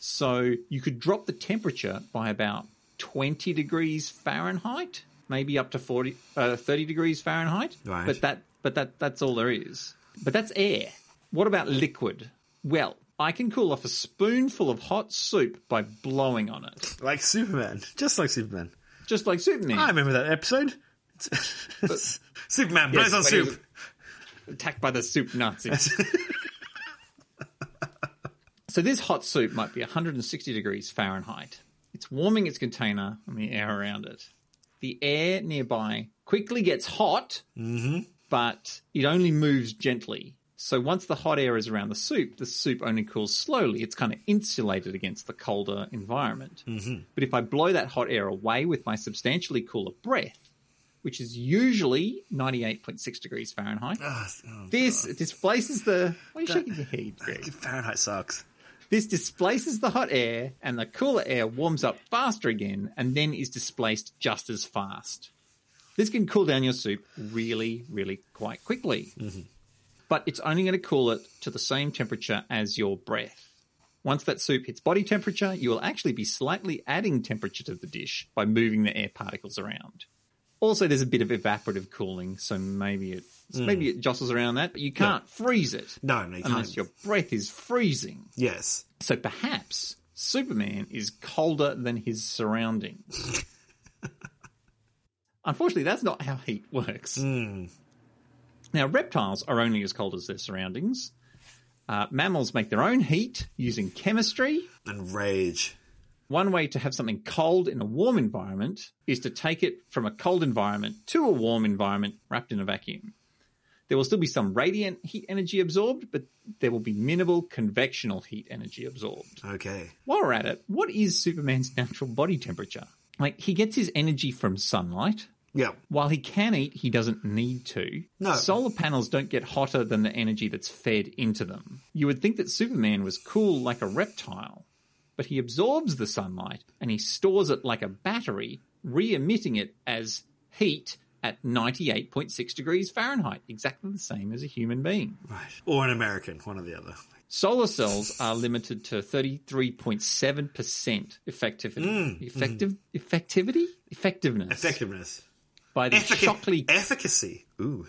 Speaker 1: So you could drop the temperature by about 20 degrees Fahrenheit, maybe up to 40, uh, 30 degrees Fahrenheit.
Speaker 3: Right.
Speaker 1: But that, but that, that's all there is. But that's air. What about liquid? Well, I can cool off a spoonful of hot soup by blowing on it,
Speaker 3: Like Superman. Just like Superman.
Speaker 1: just like Superman.
Speaker 3: I remember that episode. Superman blows
Speaker 1: Yes,
Speaker 3: on soup.
Speaker 1: Attacked by the soup Nazis. so this hot soup might be 160 degrees Fahrenheit. It's warming its container and the air around it. The air nearby quickly gets hot, mm-hmm. But it only moves gently. So once the hot air is around the soup, the soup only cools slowly. It's kind of insulated against the colder environment. But if I blow that hot air away with my substantially cooler breath, which is usually 98.6 degrees Fahrenheit,
Speaker 3: Ah, oh,
Speaker 1: this displaces the. Why are you shaking your head, Greg?
Speaker 3: Fahrenheit sucks.
Speaker 1: This displaces the hot air, and the cooler air warms up faster again, and then is displaced just as fast. This can cool down your soup really, really quite quickly. Mm-hmm. But it's only going to cool it to the same temperature as your breath. Once that soup hits body temperature, you will actually be slightly adding temperature to the dish by moving the air particles around. Also, there's a bit of evaporative cooling, so maybe it mm. maybe it jostles around that, but you can't freeze it
Speaker 3: No, no, you
Speaker 1: unless
Speaker 3: can't.
Speaker 1: your breath is freezing.
Speaker 3: Yes.
Speaker 1: So perhaps Superman is colder than his surroundings. Unfortunately, that's not how heat works. Now, reptiles are only as cold as their surroundings. Uh, mammals make their own heat using chemistry.
Speaker 3: And rage.
Speaker 1: One way to have something cold in a warm environment is to take it from a cold environment to a warm environment wrapped in a vacuum. There will still be some radiant heat energy absorbed, but there will be minimal convectional heat energy absorbed.
Speaker 3: Okay.
Speaker 1: While we're at it, what is Superman's natural body temperature? Like, he gets his energy from sunlight.
Speaker 3: Yeah.
Speaker 1: While he can eat, he doesn't need to.
Speaker 3: No.
Speaker 1: Solar panels don't get hotter than the energy that's fed into them. You would think that Superman was cool like a reptile, but he absorbs the sunlight and he stores it like a battery, re emitting it as heat at 98.6 degrees Fahrenheit, exactly the same as a human being.
Speaker 3: Right. Or an American, one or the other.
Speaker 1: Solar cells are limited to 33.7% effectivity. Mm, mm-hmm. Effective, effectivity? Effectiveness.
Speaker 3: Effectiveness.
Speaker 1: By the
Speaker 3: Effica-
Speaker 1: Shockley.
Speaker 3: efficacy. Ooh.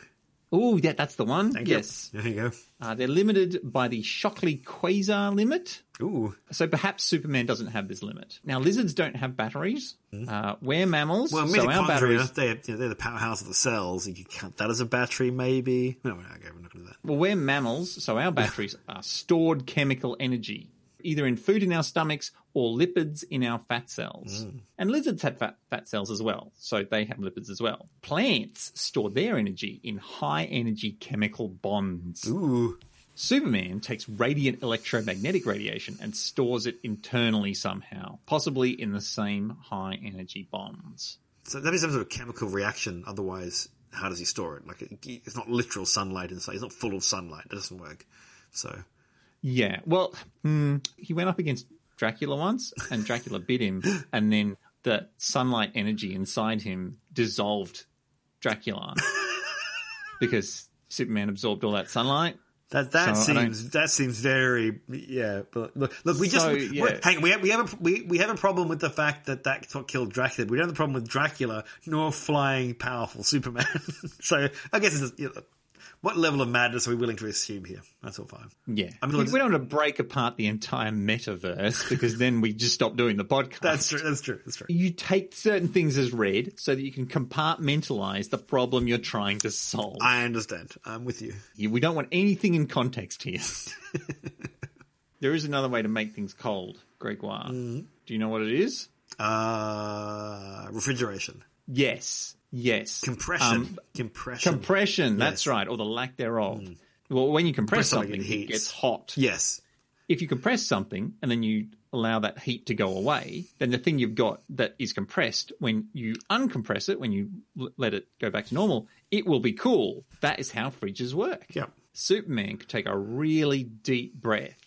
Speaker 1: Oh, yeah, that's the one.
Speaker 3: Thank you.
Speaker 1: yes.
Speaker 3: There you go.
Speaker 1: Uh, they're limited by the Shockley Queisser limit.
Speaker 3: Ooh.
Speaker 1: So perhaps Superman doesn't have this limit. Now, lizards don't have batteries. Uh, we're mammals.
Speaker 3: Well,
Speaker 1: so our batteries.
Speaker 3: they're, you know, they're the powerhouse of the cells. You could count that as a battery, maybe. No, okay, we're not going to do that.
Speaker 1: Well, we're mammals, so our batteries are stored chemical energy, either in food in our stomachs or lipids in our fat cells. Mm. And lizards have fat, fat cells as well, so they have lipids as well. Plants store their energy in high energy chemical bonds.
Speaker 3: Ooh.
Speaker 1: Superman takes radiant electromagnetic radiation and stores it internally somehow, possibly in the same high energy bonds.
Speaker 3: So that is some sort of chemical reaction. Otherwise, how does he store it? Like, it, it's not literal sunlight inside. It's not full of sunlight. It doesn't work. So,
Speaker 1: Yeah, well, hmm, he went up against Dracula once, and Dracula bit him, and then the sunlight energy inside him dissolved Dracula because Superman absorbed all that sunlight.
Speaker 3: That that
Speaker 1: So,
Speaker 3: seems that seems very yeah. But look, look, we just
Speaker 1: So,
Speaker 3: we-
Speaker 1: yeah.
Speaker 3: hang. We have we have a we, we have a problem with the fact that that's what killed Dracula. We don't have a problem with Dracula nor flying powerful Superman. so I guess it's you know, what level of madness are we willing to assume here? That's all fine.
Speaker 1: Yeah,
Speaker 3: I mean,
Speaker 1: we, don't want to break apart the entire metaverse because then we just stop doing the podcast.
Speaker 3: That's true. That's true. That's true.
Speaker 1: You take certain things as read so that you can compartmentalize the problem you're trying to solve.
Speaker 3: I understand. I'm with you.
Speaker 1: We don't want anything in context here. there is another way to make things cold, Gregoire.
Speaker 3: Mm-hmm.
Speaker 1: Do you know what it is?
Speaker 3: Uh, refrigeration.
Speaker 1: Yes. Yes.
Speaker 3: Compression.
Speaker 1: Um,
Speaker 3: compression.
Speaker 1: compression, that's
Speaker 3: Yes.
Speaker 1: Right, or the lack thereof. Well, when you compress
Speaker 3: Compress something, it
Speaker 1: it gets hot.
Speaker 3: Yes.
Speaker 1: If you compress something and then you allow that heat to go away, then the thing you've got that is compressed, when you uncompress it, when you l- let it go back to normal, it will be cool. That is how fridges work.
Speaker 3: Yep.
Speaker 1: Superman could take a really deep breath,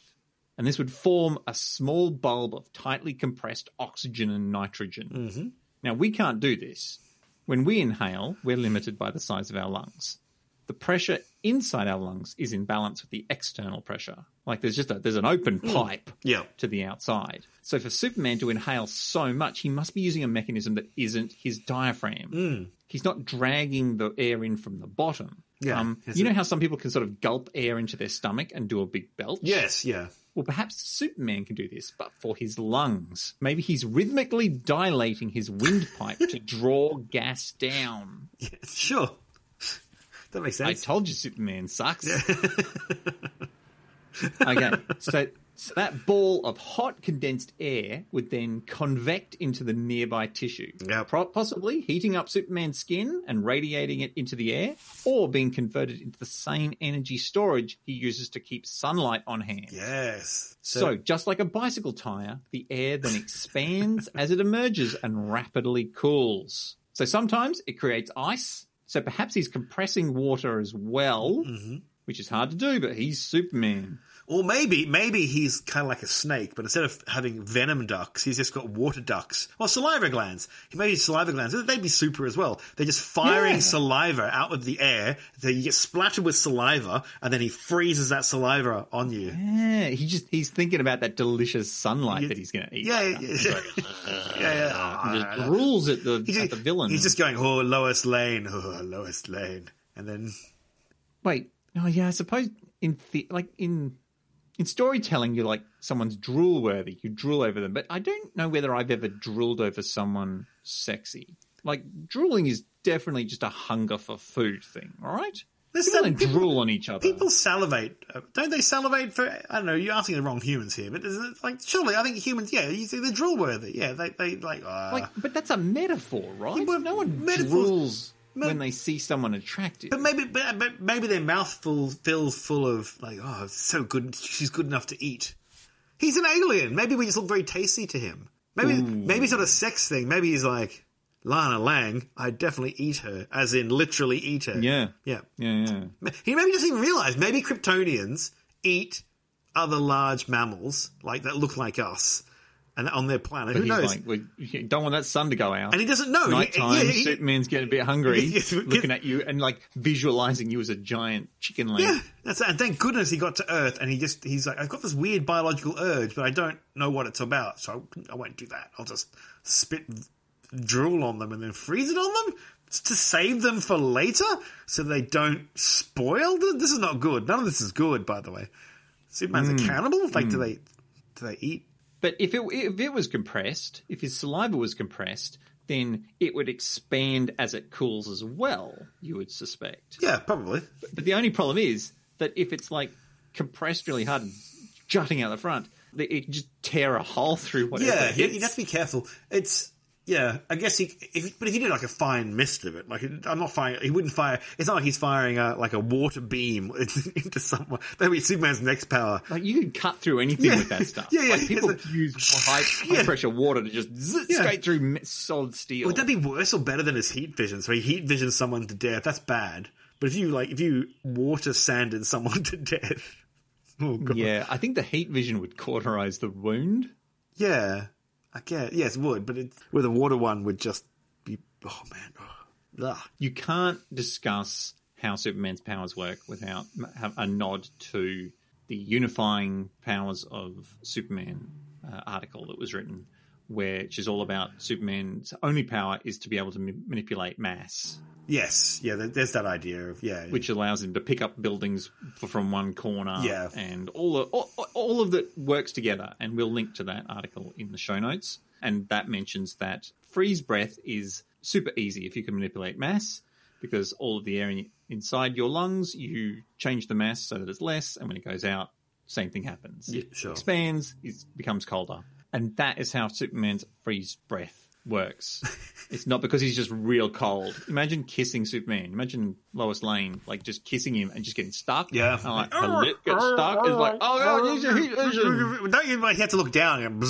Speaker 1: and this would form a small bulb of tightly compressed oxygen and nitrogen.
Speaker 3: Mm-hmm.
Speaker 1: Now, we can't do this. When we inhale, we're limited by the size of our lungs. The pressure inside our lungs is in balance with the external pressure. Like there's just a, there's an open pipe
Speaker 3: Yeah.
Speaker 1: to the outside. So for Superman to inhale so much, he must be using a mechanism that isn't his diaphragm. He's not dragging the air in from the bottom.
Speaker 3: Yeah.
Speaker 1: Um, you know how some people can sort of gulp air into their stomach and do a big belch?
Speaker 3: Yes. Yeah.
Speaker 1: Well, perhaps Superman can do this, but for his lungs. Maybe he's rhythmically dilating his windpipe to draw gas down.
Speaker 3: yeah. Sure. That makes sense.
Speaker 1: I told you Superman sucks. okay, so, so that ball of hot condensed air would then convect into the nearby tissue,
Speaker 3: Yep.
Speaker 1: Possibly heating up Superman's skin and radiating it into the air, or being converted into the same energy storage he uses to keep sunlight on hand.
Speaker 3: yes.
Speaker 1: So, just like a bicycle tire, the air then expands as it emerges and rapidly cools. So sometimes it creates ice. So perhaps he's compressing water as well, mm-hmm. which is hard to do, but he's Superman.
Speaker 3: Or maybe, maybe he's kind of like a snake, but instead of having venom ducts, he's just got water ducts. Well, saliva glands. He Maybe saliva glands. They'd be super as well. They're just firing
Speaker 1: Yeah.
Speaker 3: saliva out of the air. So you get splattered with saliva, and then he freezes that saliva on you.
Speaker 1: Yeah, he just he's thinking about that delicious sunlight that he's going to eat.
Speaker 3: Yeah, yeah, yeah. yeah, yeah.
Speaker 1: He just uh, drools at the
Speaker 3: He's
Speaker 1: at the villain.
Speaker 3: He's just going, oh, Lois Lane, oh, Lois Lane. And then,
Speaker 1: Wait, oh yeah, I suppose in the, like in in storytelling, you're like someone's drool worthy. You drool over them, but I don't know whether I've ever drooled over someone sexy. Like drooling is definitely just a hunger for food thing. All right,
Speaker 3: There's
Speaker 1: people don't drool on each other.
Speaker 3: people salivate. Uh, Don't they salivate for, I don't know, you're asking the wrong humans here, but is it like, surely I think humans, yeah, you see, they're drool worthy. Yeah, they, they like, uh,
Speaker 1: like, but that's a metaphor, right?
Speaker 3: Yeah,
Speaker 1: no one
Speaker 3: metaphors-
Speaker 1: drools when they see someone attractive.
Speaker 3: But maybe, but, but maybe their mouth full, fills full of like, oh, it's so good. She's good enough to eat. He's an alien. Maybe we just look very tasty to him. Maybe, maybe it's not a sex thing. Maybe he's like Lana Lang. I definitely eat her, as in literally eat her.
Speaker 1: yeah,
Speaker 3: yeah.
Speaker 1: yeah, yeah.
Speaker 3: He maybe doesn't even realize. Maybe Kryptonians eat other large mammals like that look like us, and on their planet.
Speaker 1: But
Speaker 3: Who
Speaker 1: he's
Speaker 3: knows?
Speaker 1: like, we don't want that sun to go out.
Speaker 3: and he doesn't know. He-
Speaker 1: Nighttime,
Speaker 3: yeah, he-
Speaker 1: Superman's getting a bit hungry, looking at you and like visualizing you as a giant chicken leg.
Speaker 3: Yeah, that's and thank goodness he got to Earth, and he just he's like, I've got this weird biological urge, but I don't know what it's about, so I won't do that. I'll just spit drool on them and then freeze it on them to save them for later, so they don't spoil. Th- This is not good. None of this is good, by the way. Superman's
Speaker 1: Hmm.
Speaker 3: a cannibal. Like, do they do they eat?
Speaker 1: But if it if it was compressed, if his saliva was compressed, then it would expand as it cools as well. You would suspect.
Speaker 3: Yeah, probably.
Speaker 1: But the only problem is that if it's like compressed really hard and jutting out the front, it just tear a hole through whatever
Speaker 3: Yeah,
Speaker 1: it
Speaker 3: you,
Speaker 1: hits.
Speaker 3: you have to be careful. It's yeah. I guess he, if, but if he did like a fine mist of it, like I'm not firing. He wouldn't fire. It's not like he's firing a, like a water beam into someone. That'd be Superman's next power.
Speaker 1: Like you can cut through anything
Speaker 3: Yeah.
Speaker 1: with that stuff.
Speaker 3: Yeah, yeah.
Speaker 1: Like people
Speaker 3: a-
Speaker 1: use high, high
Speaker 3: Yeah.
Speaker 1: pressure water to just zit
Speaker 3: Yeah.
Speaker 1: straight through solid steel.
Speaker 3: Would that be worse or better than his heat vision? So he heat visions someone to death. That's bad. But if you like, if you water sanded someone to death, oh god.
Speaker 1: yeah, I think the heat vision would cauterize the wound.
Speaker 3: Yeah, I guess. Yes, it would. But it, with a water one, would just be. Oh man. Oh. Ugh.
Speaker 1: You can't discuss how Superman's powers work without have a nod to the unifying powers of Superman uh, article that was written, which is all about Superman's only power is to be able to ma- manipulate mass,
Speaker 3: Yes. Yeah. There's that idea of yeah.
Speaker 1: which allows him to pick up buildings from one corner.
Speaker 3: Yeah.
Speaker 1: and all the, all, all of that works together. And we'll link to that article in the show notes. And that mentions that freeze breath is super easy if you can manipulate mass, because all of the air in, inside your lungs, you change the mass so that it's less, and when it goes out, same thing happens.
Speaker 3: Yeah,
Speaker 1: it
Speaker 3: sure.
Speaker 1: expands, it becomes colder. And that is how Superman's freeze breath works. It's not because he's just real cold. Imagine kissing Superman. Imagine Lois Lane like just kissing him and just getting stuck.
Speaker 3: Yeah.
Speaker 1: And, like the lip gets stuck. It's like, oh god, he's a heat vision.
Speaker 3: Don't you like have to look down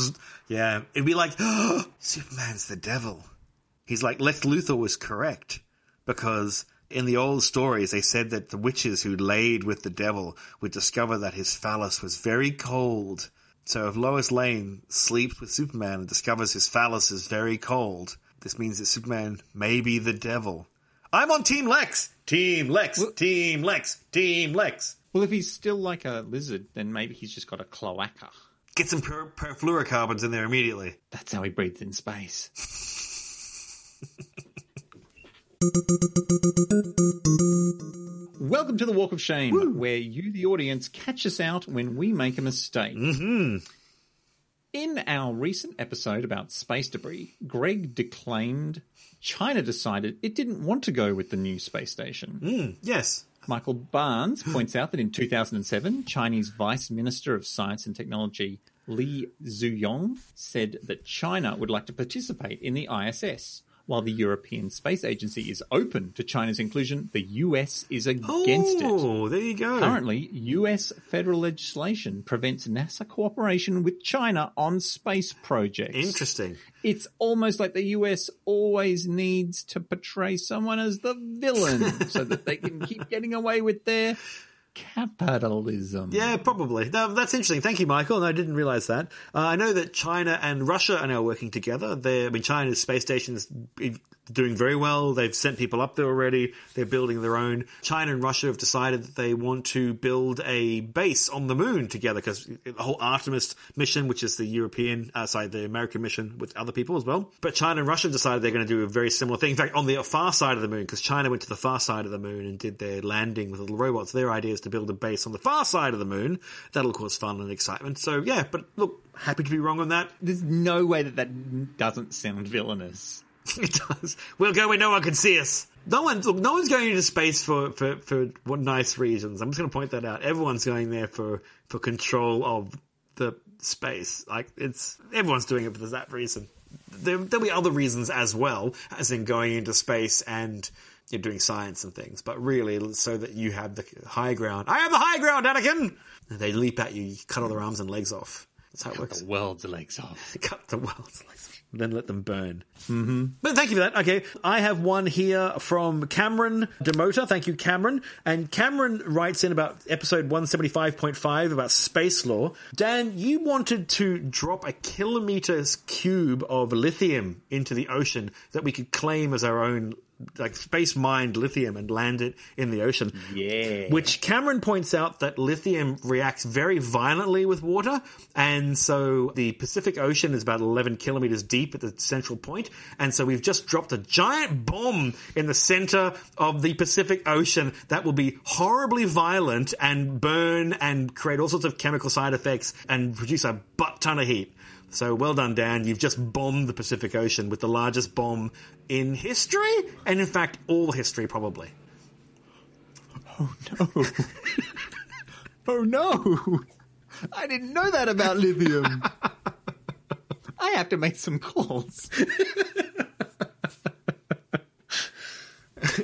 Speaker 3: yeah, it'd be like Superman's the devil. He's like Lex Luthor was correct because in the old stories they said that the witches who laid with the devil would discover that his phallus was very cold. So if Lois Lane sleeps with Superman and discovers his phallus is very cold, this means that Superman may be the devil. I'm on Team Lex. Team Lex. Team Lex. Team Lex.
Speaker 1: Well, if he's still like a lizard, then maybe he's just got a cloaca.
Speaker 3: Get some per- perfluorocarbons in there immediately.
Speaker 1: That's how he breathes in space. Welcome to the Walk of Shame, where you, the audience, catch us out when we make a mistake. Mm-hmm. In our recent episode about space debris, Greg declaimed China decided it didn't want to go with the new space station.
Speaker 3: Yes.
Speaker 1: Michael Barnes points out that in 2007, Chinese Vice Minister of Science and Technology Li Xueyong said that China would like to participate in the ISS. While the European Space Agency is open to China's inclusion, the US is against it.
Speaker 3: Oh, there you go.
Speaker 1: Currently, US federal legislation prevents NASA cooperation with China on space projects.
Speaker 3: Interesting.
Speaker 1: It's almost like the US always needs to portray someone as the villain so that they can keep getting away with their capitalism.
Speaker 3: Yeah, probably. No, that's interesting. Thank you, Michael. No, I didn't realize that. Uh, I know that China and Russia are now working together. They're, I mean, China's space station is doing very well. They've sent people up there already. They're building their own. China and Russia have decided that they want to build a base on the moon together because the whole Artemis mission, which is the European, uh, sorry, the American mission with other people as well. But China and Russia decided they're going to do a very similar thing. In fact, on the far side of the moon, because China went to the far side of the moon and did their landing with little robots. Their idea is to build a base on the far side of the moon. That'll cause fun and excitement. So yeah, but look, happy to be wrong on that.
Speaker 1: There's no way that that doesn't sound villainous.
Speaker 3: It does. We'll go where no one can see us. No one, look, no one's going into space for for for what nice reasons. I'm just going to point that out. Everyone's going there for for control of the space. Like it's everyone's doing it for that reason. There, there'll be other reasons as well, as in going into space and you're doing science and things. But really, so that you have the high ground. I have the high ground, Anakin. And they leap at you. You cut all their arms and legs off. That's how it works.
Speaker 1: The world's legs off.
Speaker 3: cut the world's legs off. Then let them burn. Mm-hmm. But thank you for that. Okay, I have one here from Cameron Demota. Thank you, Cameron. And Cameron writes in about episode 175.5 about space law. Dan, you wanted to drop a kilometer cube of lithium into the ocean that we could claim as our own like space mined lithium and land it in the ocean.
Speaker 1: Yeah.
Speaker 3: Which Cameron points out that lithium reacts very violently with water, and so the Pacific Ocean is about 11 kilometers deep at the central point, and so we've just dropped a giant bomb in the center of the Pacific Ocean that will be horribly violent and burn and create all sorts of chemical side effects and produce a butt ton of heat. So well done, Dan. You've just bombed the Pacific Ocean with the largest bomb in history, and in fact, all history probably.
Speaker 1: Oh no. oh no. I didn't know that about lithium. I have to make some calls.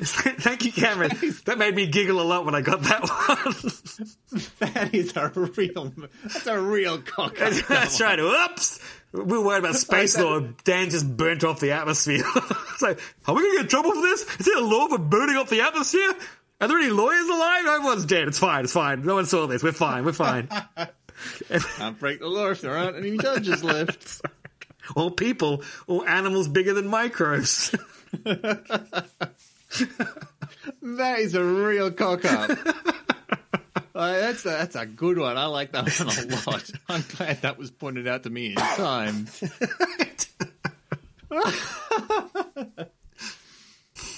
Speaker 3: Thank you, Cameron. That made me giggle a lot when I got that one.
Speaker 1: That is a real that's a real cock. up.
Speaker 3: That's right. Whoops. We were worried about space law. Dan just burnt off the atmosphere. it's like, are we going to get in trouble for this? Is there a law for burning off the atmosphere? Are there any lawyers alive? Everyone's dead. It's fine. It's fine. No one saw this. We're fine. We're fine.
Speaker 1: Can't break the law if there aren't any judges left.
Speaker 3: or people, or animals bigger than microbes.
Speaker 1: That is a real cock up. Uh, that's a, that's a good one. I like that one a lot. I'm glad that was pointed out to me in time.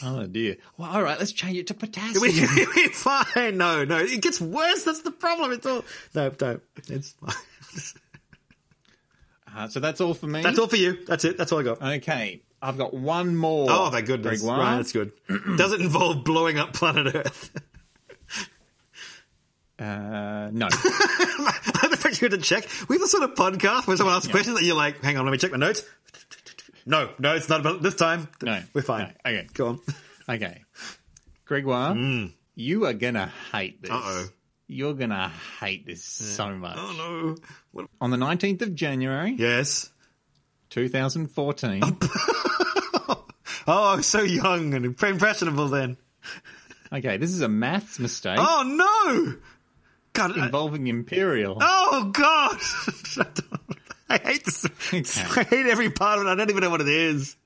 Speaker 1: oh dear. Well, all right. Let's change it to potassium.
Speaker 3: We're fine. No, no. It gets worse. That's the problem. It's all. No, don't. It's fine.
Speaker 1: Uh, so that's all for me.
Speaker 3: That's all for you. That's it. That's all I got.
Speaker 1: Okay, I've got one more.
Speaker 3: Oh, thank goodness.
Speaker 1: Gregoire.
Speaker 3: Right, that's good. Does it involve blowing up planet Earth?
Speaker 1: Uh, no.
Speaker 3: I fact you to check. We have a sort of podcast where someone asks questions that you're like, hang on, let me check my notes. No, no, it's not about this time.
Speaker 1: No.
Speaker 3: We're fine.
Speaker 1: No. Okay.
Speaker 3: Go on.
Speaker 1: Okay. Gregoire, you are going to hate this.
Speaker 3: Mm. Uh-oh.
Speaker 1: You're going to hate this so much.
Speaker 3: Oh, no. What?
Speaker 1: On the 19th of January,
Speaker 3: Yes.
Speaker 1: 2014,
Speaker 3: Oh, I was so young and impressionable then.
Speaker 1: okay, this is a maths mistake
Speaker 3: Oh, no! God. I-
Speaker 1: involving Imperial.
Speaker 3: oh, God! I hate this.
Speaker 1: Okay.
Speaker 3: I hate every part of it. I don't even know what it is.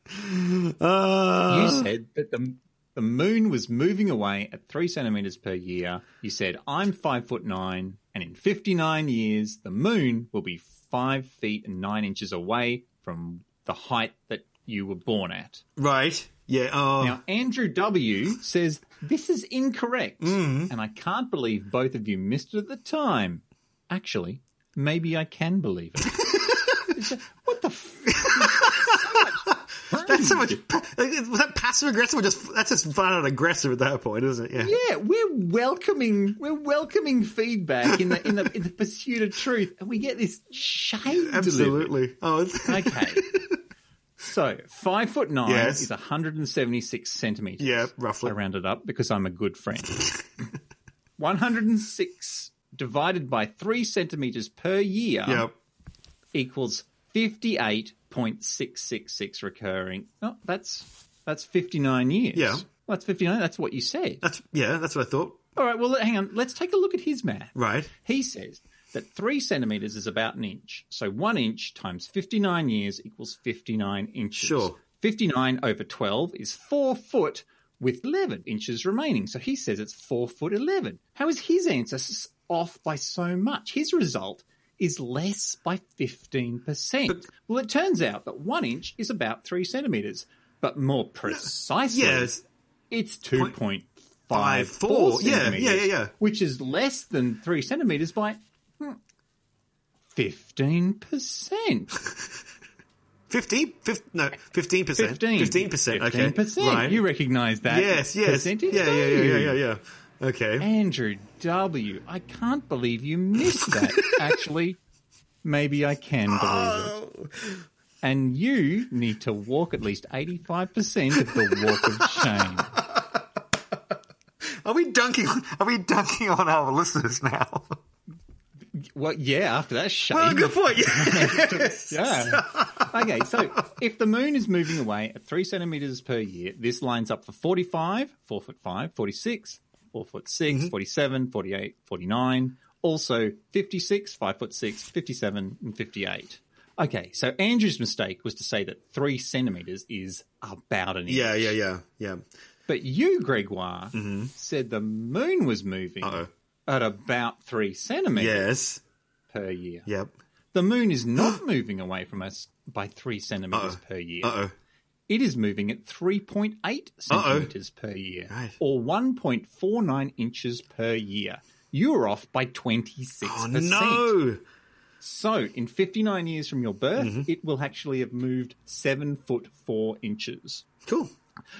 Speaker 3: Uh,
Speaker 1: You said that the the moon was moving away at three centimeters per year. You said I'm five foot nine, and in 59 years, the moon will be five feet and nine inches away from the height that you were born at.
Speaker 3: right. Yeah. Oh.
Speaker 1: Now, Andrew W says this is incorrect, mm. and I can't believe both of you missed it at the time. Actually, maybe I can believe it. what the? F-
Speaker 3: that's so much. Was that passive aggressive or just that's just flat out aggressive at that point, isn't it? Yeah.
Speaker 1: Yeah, we're welcoming we're welcoming feedback in the in the in the pursuit of truth, and we get this shade.
Speaker 3: Absolutely. Oh.
Speaker 1: Okay. So five foot nine
Speaker 3: Yes.
Speaker 1: is 176 centimeters.
Speaker 3: yeah. Roughly.
Speaker 1: I rounded up because I'm a good friend. 106 divided by three centimeters per year
Speaker 3: Yep.
Speaker 1: equals 58.666 recurring. Oh, that's that's 59 years.
Speaker 3: Yeah.
Speaker 1: Well, that's 59. That's what you said.
Speaker 3: That's yeah. That's what I thought.
Speaker 1: All right, well, hang on. Let's take a look at his math.
Speaker 3: Right.
Speaker 1: He says that three centimeters is about an inch. So one inch times 59 years equals 59 inches.
Speaker 3: Sure.
Speaker 1: 59 over 12 is four foot with 11 inches remaining. So he says it's four foot 11. How is his answer off by so much? His result is less by 15%. well, it turns out that one inch is about three centimeters, but more precisely,
Speaker 3: Yes.
Speaker 1: it's 2.54
Speaker 3: Five, four. Yeah,
Speaker 1: centimeters,
Speaker 3: yeah, yeah, yeah.
Speaker 1: which is less than three centimeters by hmm, 15%.
Speaker 3: 50? 50 no, 15%.
Speaker 1: 15.
Speaker 3: 15%. Okay.
Speaker 1: 15%.
Speaker 3: Right.
Speaker 1: You recognize that
Speaker 3: yes, yes.
Speaker 1: percentage?
Speaker 3: Yeah, yeah, yeah, yeah, yeah, yeah. Okay.
Speaker 1: Andrew W., I can't believe you missed that. Actually, maybe I can believe
Speaker 3: Oh.
Speaker 1: it. And you need to walk at least 85% of the walk of shame.
Speaker 3: Are we dunking are we dunking on our listeners now?
Speaker 1: Well, yeah, after that shame.
Speaker 3: Oh, good point. Yes.
Speaker 1: Yeah. okay, so if the moon is moving away at three centimeters per year, this lines up for 45, 4 foot 5, 46, 4 foot 6,
Speaker 3: Mm-hmm.
Speaker 1: 47, 48, 49, also 56, 5 foot 6, 57, and 58. Okay, so Andrew's mistake was to say that three centimeters is about an inch.
Speaker 3: Yeah, yeah, yeah, yeah.
Speaker 1: But you, Gregoire, said the moon was moving
Speaker 3: Mm-hmm. Uh-oh.
Speaker 1: at about three centimeters
Speaker 3: Yes.
Speaker 1: per year.
Speaker 3: Yep.
Speaker 1: The moon is not moving away from us by three centimeters
Speaker 3: Uh-oh.
Speaker 1: per year.
Speaker 3: Uh-oh.
Speaker 1: It is moving at 3.8 centimeters per year,
Speaker 3: Right.
Speaker 1: or 1.49 inches per year. You're off by 26%.
Speaker 3: Oh, no.
Speaker 1: So, in 59 years from your birth,
Speaker 3: Mm-hmm.
Speaker 1: it will actually have moved 7 foot 4 inches.
Speaker 3: Cool.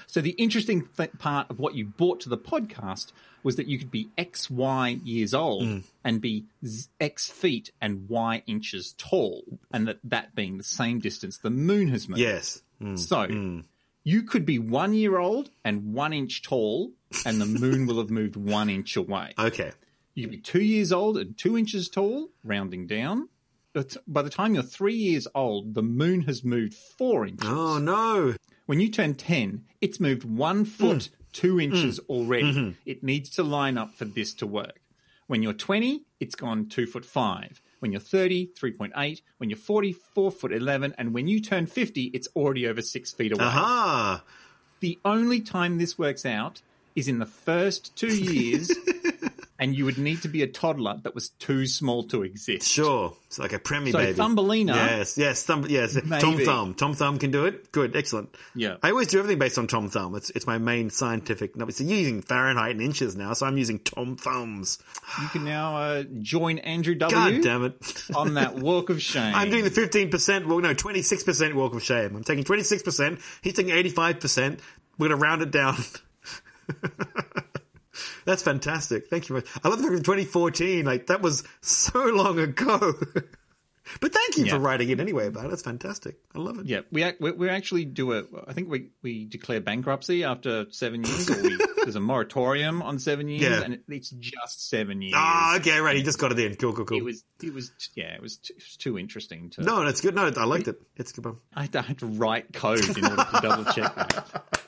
Speaker 1: So, the interesting th- part of what you brought to the podcast was that you could be X, Y years old
Speaker 3: Mm.
Speaker 1: and be z- X feet and Y inches tall, and that, that being the same distance the moon has moved.
Speaker 3: Yes. Mm.
Speaker 1: So, you could be one year old and one inch tall, and the moon will have moved one inch away.
Speaker 3: Okay.
Speaker 1: You could be two years old and two inches tall, rounding down. But by the time you're three years old, the moon has moved four inches.
Speaker 3: Oh, no.
Speaker 1: When you turn 10, it's moved one foot, mm. two inches mm. already. Mm-hmm. It needs to line up for this to work. When you're 20, it's gone two foot five. When you're 30, 3.8. When you're 40, four foot 11. And when you turn 50, it's already over six feet away.
Speaker 3: Aha.
Speaker 1: The only time this works out is in the first two years, and you would need to be a toddler that was too small to exist.
Speaker 3: Sure. It's like a preemie
Speaker 1: So
Speaker 3: baby.
Speaker 1: Thumbelina-
Speaker 3: Yes, yes, thumb, yes. Tom Thumb. Tom Thumb can do it. Good, excellent.
Speaker 1: Yeah.
Speaker 3: I always do everything based on Tom Thumb. It's it's my main scientific. No, it's using Fahrenheit and inches now, so I'm using Tom Thumbs.
Speaker 1: You can now uh, join Andrew W.
Speaker 3: God damn it!
Speaker 1: on that walk of shame.
Speaker 3: I'm doing the 15%, well, no, 26% walk of shame. I'm taking 26%. He's taking 85%. We're going to round it down. That's fantastic. Thank you. very- I love the fact in 2014, like, that was so long ago. But thank you
Speaker 1: Yeah.
Speaker 3: for writing it anyway about it. That's fantastic. I love it.
Speaker 1: Yeah, we we, we actually do a. I think we we declare bankruptcy after seven years, or we, there's a moratorium on seven years,
Speaker 3: Yeah.
Speaker 1: and it, it's just seven years.
Speaker 3: Ah, okay, right. You just got it in. Cool, cool, cool.
Speaker 1: It was it was yeah, it was too, it was too interesting to.
Speaker 3: no, that's good. No, I liked it. It's good.
Speaker 1: I had, to, I had to write code in order to double check that.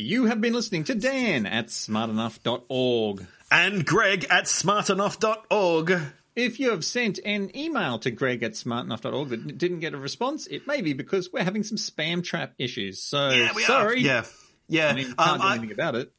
Speaker 1: You have been listening to Dan at smartenough.org.
Speaker 3: And Greg at smartenough.org.
Speaker 1: If you have sent an email to greg at smartenough.org that didn't get a response, it may be because we're having some spam trap issues. So
Speaker 3: Yeah, we are.
Speaker 1: sorry.
Speaker 3: Yeah. Yeah.
Speaker 1: I mean, can't
Speaker 3: Um,
Speaker 1: do
Speaker 3: I-
Speaker 1: anything about it.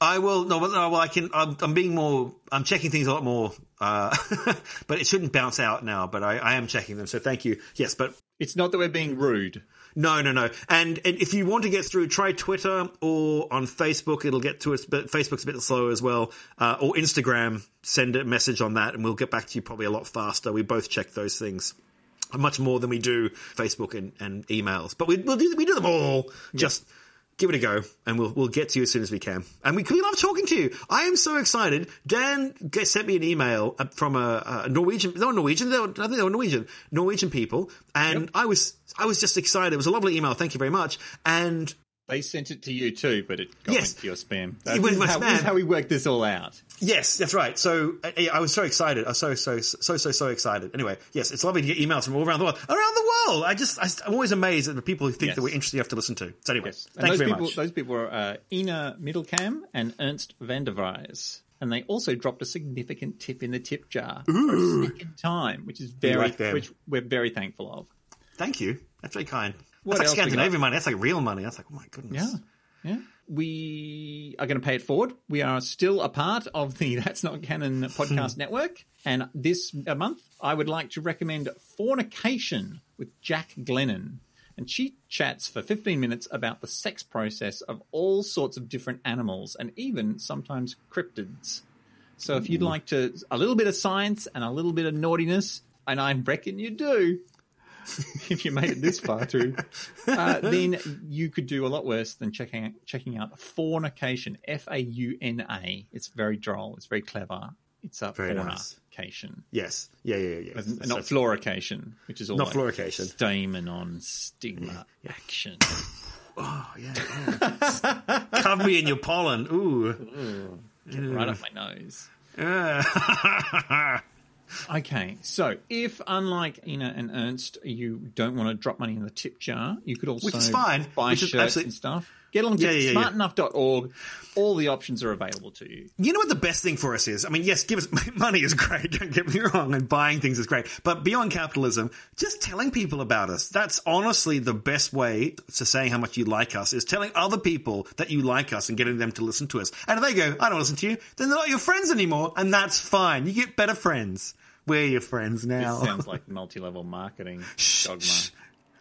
Speaker 3: I will. No, well, no, well, I can. I'm, I'm being more. I'm checking things a lot more. Uh, but it shouldn't bounce out now. But I, I am checking them. So thank you. Yes, but
Speaker 1: It's not that we're being rude.
Speaker 3: No, no, no. And, and if you want to get through, try Twitter or on Facebook. It'll get to us. But Facebook's a bit slow as well. Uh, or Instagram. Send a message on that, and we'll get back to you probably a lot faster. We both check those things. Much more than we do Facebook and, and emails, but we we'll do, we do them all. Just give it a go, and we'll we'll get to you as soon as we can. And we, we love talking to you. I am so excited. Dan get, sent me an email uh, from a, a Norwegian, no Norwegian, they were, I think they were Norwegian, Norwegian people, and I was I was just excited. It was a lovely email. Thank you very much. And
Speaker 1: They sent it to you too, but it got
Speaker 3: Yes.
Speaker 1: into your spam.
Speaker 3: It
Speaker 1: That's
Speaker 3: went in my
Speaker 1: how,
Speaker 3: spam.
Speaker 1: how we work this all out.
Speaker 3: Yes, that's right. So uh, I was so excited. I was so so so so so excited. Anyway, yes, it's lovely to get emails from all around the world. Around the world, I just I, am always amazed at the people who think
Speaker 1: Yes.
Speaker 3: that we're interesting enough to listen to. So anyway,
Speaker 1: Yes. And
Speaker 3: thank you
Speaker 1: those
Speaker 3: very
Speaker 1: people,
Speaker 3: much.
Speaker 1: Those people are uh, Ina Middelkam and Ernst van der Vries. And they also dropped a significant tip in the tip jar for a time, which is very,
Speaker 3: like
Speaker 1: which we're very thankful of.
Speaker 3: Thank you. That's very kind.
Speaker 1: What
Speaker 3: that's like Scandinavian money. That's like real money. That's like oh my goodness.
Speaker 1: Yeah. Yeah. We are going to pay it forward. We are still a part of the That's Not Canon podcast network. And this uh, month, I would like to recommend Faunication with Jack Glennon. And she chats for 15 minutes about the sex process of all sorts of different animals and even sometimes cryptids. So if you'd like to, a little bit of science and a little bit of naughtiness, and I reckon you do, if you made it this far through, uh, then you could do a lot worse than checking out, checking out faunication. F A U N A. It's very droll. It's very clever. It's a
Speaker 3: Very nice.
Speaker 1: faunication,
Speaker 3: Yes. Yeah. Yeah. Yeah. yeah.
Speaker 1: and
Speaker 3: That's-
Speaker 1: not florication, which is all
Speaker 3: Not
Speaker 1: like
Speaker 3: florication.
Speaker 1: Stamen on stigma action.
Speaker 3: Oh yeah. yeah. Cover me in your pollen. Ooh.
Speaker 1: Get right up my nose. Okay, so if unlike Ina and Ernst, you don't want to drop money in the tip jar, you could also
Speaker 3: Which is fine.
Speaker 1: buy
Speaker 3: Which is
Speaker 1: shirts and stuff. Get along to
Speaker 3: Yeah, yeah,
Speaker 1: smartenough.org. All the options are available to you.
Speaker 3: You know what the best thing for us is? I mean, yes, give us money is great. Don't get me wrong, and buying things is great. But beyond capitalism, just telling people about us. That's honestly the best way to saying how much you like us is telling other people that you like us and getting them to listen to us. And if they go, I don't listen to you, then they're not your friends anymore, and that's fine. You get better friends. We're your friends
Speaker 1: This
Speaker 3: now.
Speaker 1: sounds like multi-level marketing dogma.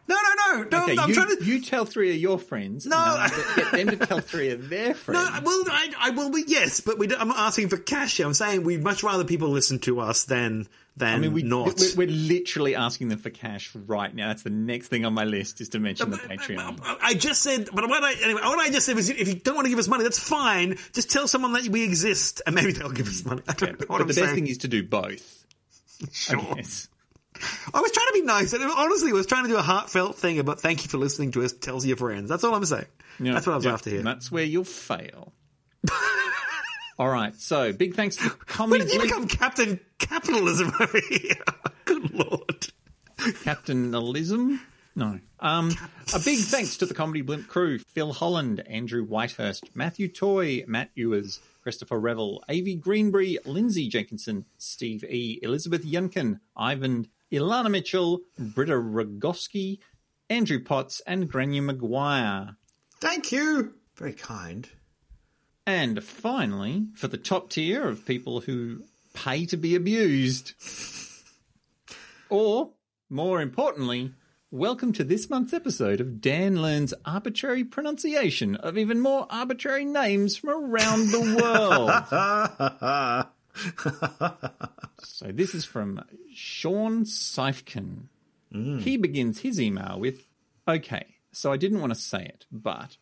Speaker 3: No, no, no, no.
Speaker 1: Okay,
Speaker 3: I'm
Speaker 1: you,
Speaker 3: trying to.
Speaker 1: you tell three of your friends.
Speaker 3: No.
Speaker 1: get them to tell three of their friends.
Speaker 3: No, well, I, I well, we, yes, but we I'm asking for cash. here. I'm saying we'd much rather people listen to us than than
Speaker 1: I mean, we,
Speaker 3: not.
Speaker 1: we're, we're literally asking them for cash right now. That's the next thing on my list is to mention the Patreon.
Speaker 3: I I just said, but what I anyway, what I just said was, if you don't want to give us money, that's fine. Just tell someone that we exist, and maybe they'll give us money. I don't know what
Speaker 1: But
Speaker 3: I'm
Speaker 1: the
Speaker 3: saying.
Speaker 1: best thing is to do both.
Speaker 3: Sure.
Speaker 1: I
Speaker 3: was trying to be nice, and honestly, I was trying to do a heartfelt thing about thank you for listening to us. Tells your friends. That's all I'm saying.
Speaker 1: Yeah,
Speaker 3: that's what I was
Speaker 1: yeah,
Speaker 3: after here.
Speaker 1: That's where you'll fail. All right, so big thanks to Comedy.
Speaker 3: When
Speaker 1: Comedy
Speaker 3: did you
Speaker 1: Blimp,
Speaker 3: become Captain Capitalism over here? Good lord.
Speaker 1: Capitainism. No. Um, a big thanks to the Comedy Blimp crew: Phil Holland, Andrew Whitehurst, Matthew Toy, Matt Ewers, Christopher Revel, Avi Greenbury, Lindsay Jenkinson, Steve E, Elizabeth Yunkin, Ivan, Ilana Mitchell, Britta Rogoski, Andrew Potts, and Grania Maguire.
Speaker 3: Thank you. Very kind.
Speaker 1: And finally, for the top tier of people who pay to be abused. Or, more importantly, welcome to this month's episode of Dan Learns Arbitrary Pronunciation of even more arbitrary names from around the world. so this is from Sean Seifkin. He begins his email with, Okay, so I didn't want to say it, but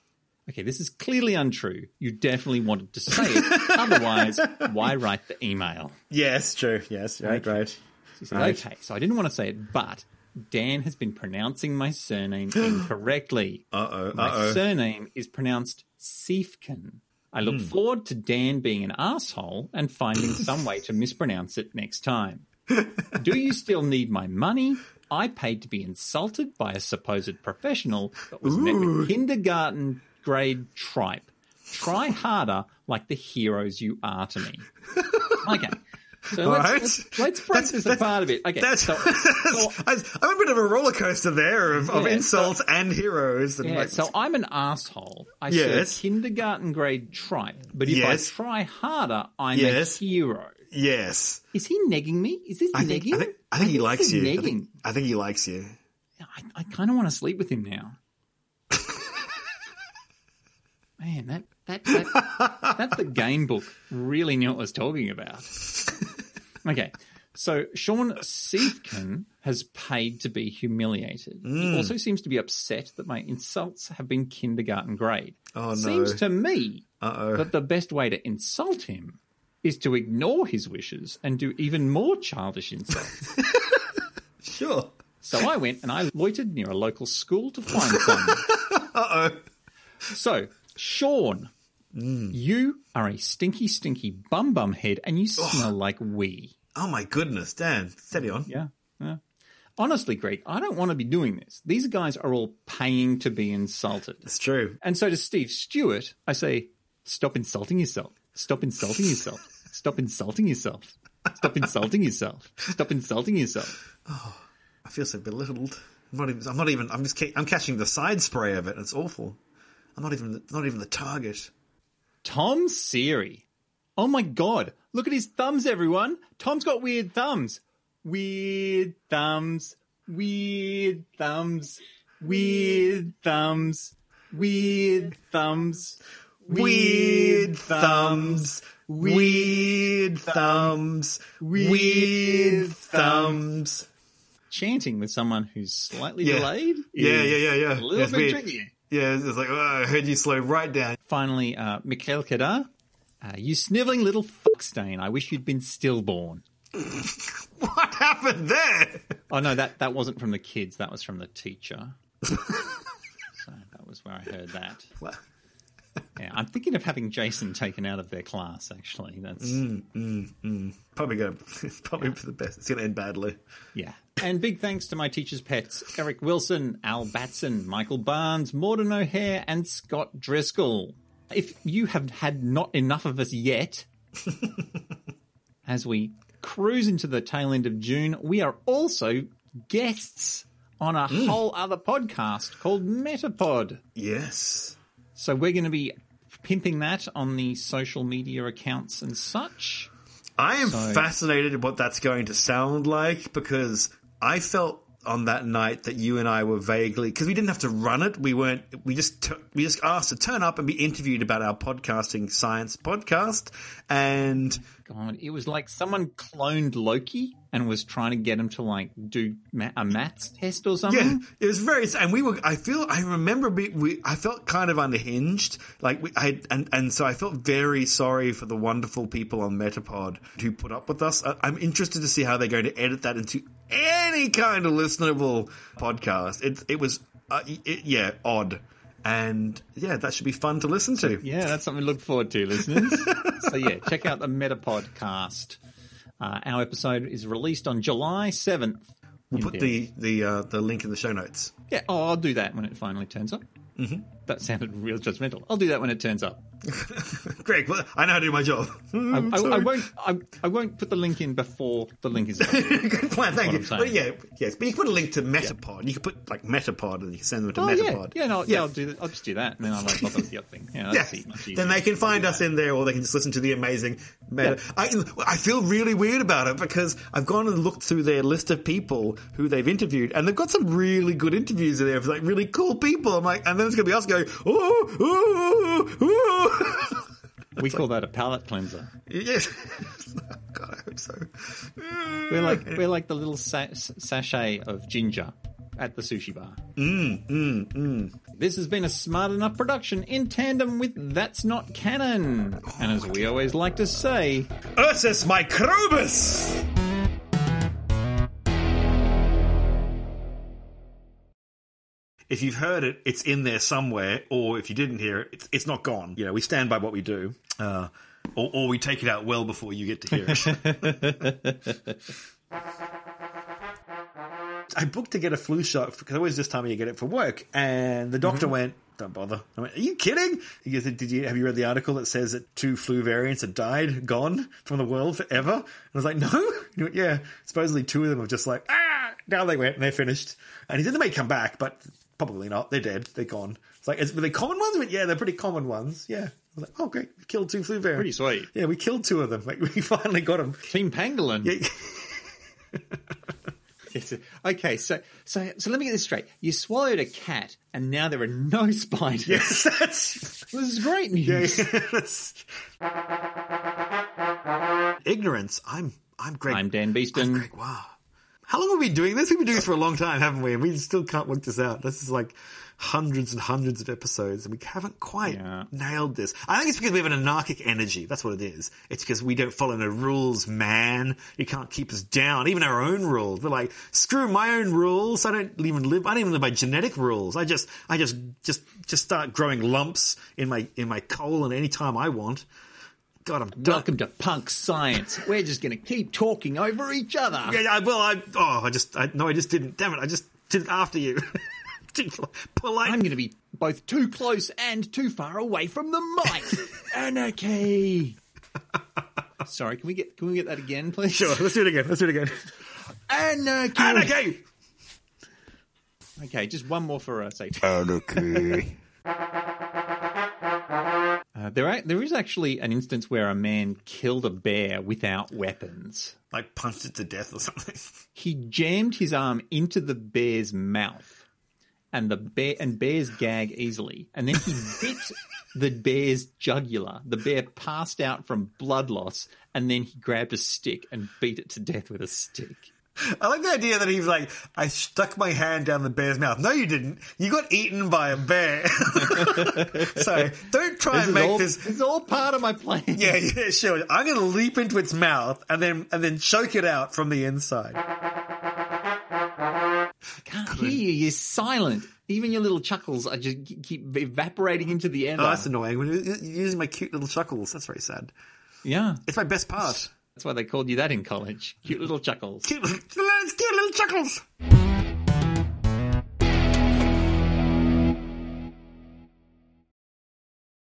Speaker 1: Okay, this is clearly untrue. You definitely wanted to say it. Otherwise, why write the email?
Speaker 3: Yes, true. Yes, right, right.
Speaker 1: She said,
Speaker 3: Right.
Speaker 1: okay, so I didn't want to say it, but Dan has been pronouncing my surname incorrectly.
Speaker 3: Uh oh.
Speaker 1: My
Speaker 3: Uh oh.
Speaker 1: surname is pronounced Siefken. I look hmm. forward to Dan being an asshole and finding some way to mispronounce it next time. Do you still need my money? I paid to be insulted by a supposed professional, but was met with kindergarten grade tripe. Try harder like the heroes you are to me. Okay. So let's,
Speaker 3: Right.
Speaker 1: let's, let's break
Speaker 3: That's- that's-
Speaker 1: apart a bit. Okay.
Speaker 3: That's,
Speaker 1: so, so
Speaker 3: I'm a bit of a roller coaster there of, of
Speaker 1: Yeah,
Speaker 3: insults and heroes. And
Speaker 1: Yeah,
Speaker 3: like,
Speaker 1: so I'm an asshole. I
Speaker 3: Yes.
Speaker 1: serve kindergarten grade tripe, but if
Speaker 3: Yes.
Speaker 1: I try harder, I'm
Speaker 3: Yes.
Speaker 1: a hero.
Speaker 3: yes,
Speaker 1: Is he negging me? Is this
Speaker 3: I think,
Speaker 1: negging?
Speaker 3: I think I think he likes you. I think, I think he likes you.
Speaker 1: I, I kind of want to sleep with him now. Man, that that that, that the game book really knew what it was talking about. Okay, so Sean Siefken has paid to be humiliated.
Speaker 3: Mm.
Speaker 1: He also seems to be upset that my insults have been kindergarten grade.
Speaker 3: Oh, no.
Speaker 1: Seems to me
Speaker 3: Uh-oh.
Speaker 1: that the best way to insult him is to ignore his wishes and do even more childish insults.
Speaker 3: Sure.
Speaker 1: So I went and I loitered near a local school to find some.
Speaker 3: Uh oh.
Speaker 1: So, Sean,
Speaker 3: Mm.
Speaker 1: you are a stinky, stinky bum bum head and you smell like wee.
Speaker 3: Oh my goodness, Dan. Steady on.
Speaker 1: Yeah, yeah. Honestly, Greg, I don't want to be doing this. These guys are all paying to be insulted.
Speaker 3: It's true.
Speaker 1: And so to Steve Stewart, I say, stop insulting yourself. Stop insulting yourself. Stop insulting yourself. Stop insulting yourself. Stop insulting yourself.
Speaker 3: Oh, I feel so belittled. I'm not even. I'm not even. I'm just. I'm catching the side spray of it. It's awful. I'm not even. Not even the target.
Speaker 1: Tom Siri. Oh my god, look at his thumbs, everyone. Tom's got weird thumbs. Weird thumbs. Weird thumbs. Weird thumbs. Weird thumbs.
Speaker 3: Weird thumbs. Weird thumbs. Weird thumbs.
Speaker 1: Chanting with someone who's slightly
Speaker 3: Yeah.
Speaker 1: delayed.
Speaker 3: Yeah, yeah, yeah, yeah.
Speaker 1: A little
Speaker 3: It's
Speaker 1: bit
Speaker 3: weird.
Speaker 1: tricky.
Speaker 3: Yeah, it's like oh, I heard you slow right down.
Speaker 1: Finally, uh, Mikhail Kedar. Uh, you sniveling little fuckstain. I wish you'd been stillborn.
Speaker 3: What happened there?
Speaker 1: Oh no, that that wasn't from the kids. That was from the teacher. so that was where I heard that.
Speaker 3: What?
Speaker 1: Yeah, I'm thinking of having Jason taken out of their class. Actually, that's
Speaker 3: mm, mm, mm. Probably going probably for the best. It's going to end badly.
Speaker 1: yeah. And big thanks to my teachers' pets: Eric Wilson, Al Batson, Michael Barnes, Morden O'Hare, and Scott Driscoll. If you have had not enough of us yet, as we cruise into the tail end of June, we are also guests on a mm. whole other podcast called Metapod.
Speaker 3: Yes.
Speaker 1: So we're going to be pimping that on the social media accounts and such.
Speaker 3: I am
Speaker 1: So-
Speaker 3: fascinated what that's going to sound like because I felt on that night that you and I were vaguely because we didn't have to run it. We weren't. We just t- we just asked to turn up and be interviewed about our podcasting science podcast, and
Speaker 1: God, it was like someone cloned Loki and was trying to get him to like do ma- a maths test or something.
Speaker 3: yeah, it was very. And we were. I feel. I remember. We. we I felt kind of unhinged. Like we. I and and so I felt very sorry for the wonderful people on Metapod who put up with us. I, I'm interested to see how they're going to edit that into any kind of listenable podcast. It. It was. Uh, it, yeah, odd. And yeah, that should be fun to listen to.
Speaker 1: Yeah, that's something to look forward to, listeners. so yeah, check out the Metapodcast. Uh, our episode is released on July seventh.
Speaker 3: We'll put the the uh, the link in the show notes.
Speaker 1: Yeah, oh, I'll do that when it finally turns up. Mm-hmm. That sounded real judgmental. I'll do that when it turns up.
Speaker 3: Greg, well, I know how to do my job.
Speaker 1: I, I, I won't. I, I won't put the link in before the link is.
Speaker 3: Good plan, thank you. But yeah, yes, but you can put a link to Metapod. You can put like Metapod, and you can send them to
Speaker 1: Oh yeah,
Speaker 3: Metapod.
Speaker 1: yeah, no, yeah. I'll do that. I'll just do that, and then I'll like bother with the other thing. Yeah,
Speaker 3: Yeah.
Speaker 1: easy.
Speaker 3: Then they can find us in there, or they can just listen to the amazing Meta. I, I feel really weird about it because I've gone and looked through their list of people who they've interviewed, and they've got some really good interviews in there of like really cool people. I'm like, and then it's gonna be us going, oh, oh, oh.
Speaker 1: we call that a palate cleanser.
Speaker 3: yes. God, I hope so.
Speaker 1: We're like we're like the little sa- sachet of ginger at the sushi bar. Mm, mm, mm. This has been a smart enough production in tandem with That's Not Canon. And as we always like to say,
Speaker 3: Ursus microbus! If you've heard it, it's in there somewhere, or if you didn't hear it, it's, it's not gone. You know, we stand by what we do, uh, or, or we take it out well before you get to hear it. I booked to get a flu shot because always this time of year get it for work, and the doctor went, "Don't bother." I went, "Are you kidding?" He goes, "Did you have you read the article that says that two flu variants have died, gone from the world forever?" And I was like, "No." He went, "Yeah." Supposedly two of them have just like ah, Now they went and they're finished. And he said they may come back, but probably not. They're dead. They're gone. It's like, is, were they common ones? Went, yeah, they're pretty common ones. Yeah. I was like, oh great, we killed two flu bears.
Speaker 1: Pretty sweet.
Speaker 3: Yeah, we killed two of them. Like we finally got them.
Speaker 1: Team Pangolin.
Speaker 3: Yeah.
Speaker 1: Okay, so so so let me get this straight. You swallowed a cat, and now there are no spiders.
Speaker 3: Yes, that's
Speaker 1: This is great news.
Speaker 3: Yeah, Ignorance. I'm I'm Greg.
Speaker 1: I'm Dan
Speaker 3: I'm
Speaker 1: Beeston.
Speaker 3: Greg. Wow. How long have we been doing this? We've been doing this for a long time, haven't we? And we still can't work this out. This is like hundreds and hundreds of episodes, and we haven't quite
Speaker 1: Yeah.
Speaker 3: nailed this. I think it's because we have an anarchic energy. That's what it is. It's because we don't follow no rules, man. You can't keep us down. Even our own rules. We're like, screw my own rules. I don't even live. I don't even live by genetic rules. I just, I just, just, just start growing lumps in my in my colon anytime I want. God, I'm done.
Speaker 1: Welcome to punk science. We're just going to keep talking over each other.
Speaker 3: Yeah, yeah, well, I oh, I just I, no, I just didn't. Damn it, I just did it after you. Too polite.
Speaker 1: I'm going to be both too close and too far away from the mic. Anarchy. Sorry, can we get can we get that again, please?
Speaker 3: Sure, let's do it again. Let's do it again.
Speaker 1: Anarchy.
Speaker 3: Anarchy.
Speaker 1: Okay, just one more for uh, safety.
Speaker 3: Anarchy.
Speaker 1: Uh, there, there is actually an instance where a man killed a bear without weapons.
Speaker 3: like punched it to death or something.
Speaker 1: He jammed his arm into the bear's mouth, and the bear and bears gag easily. And then he bit the bear's jugular. The bear passed out from blood loss, and then he grabbed a stick and beat it to death with a stick.
Speaker 3: I like the idea that he's like, I stuck my hand down the bear's mouth. No, you didn't. You got eaten by a bear. so don't try
Speaker 1: This
Speaker 3: and make
Speaker 1: all,
Speaker 3: this.
Speaker 1: It's all part of my plan.
Speaker 3: Yeah, yeah, sure. I'm going to leap into its mouth and then and then choke it out from the inside.
Speaker 1: I can't hear you. You're silent. Even your little chuckles are just keep evaporating into the air.
Speaker 3: Oh, that's annoying. When you're using my cute little chuckles, that's very sad.
Speaker 1: yeah,
Speaker 3: It's my best part.
Speaker 1: That's why they called you that in college. Cute little chuckles.
Speaker 3: Cute, little- cute little chuckles.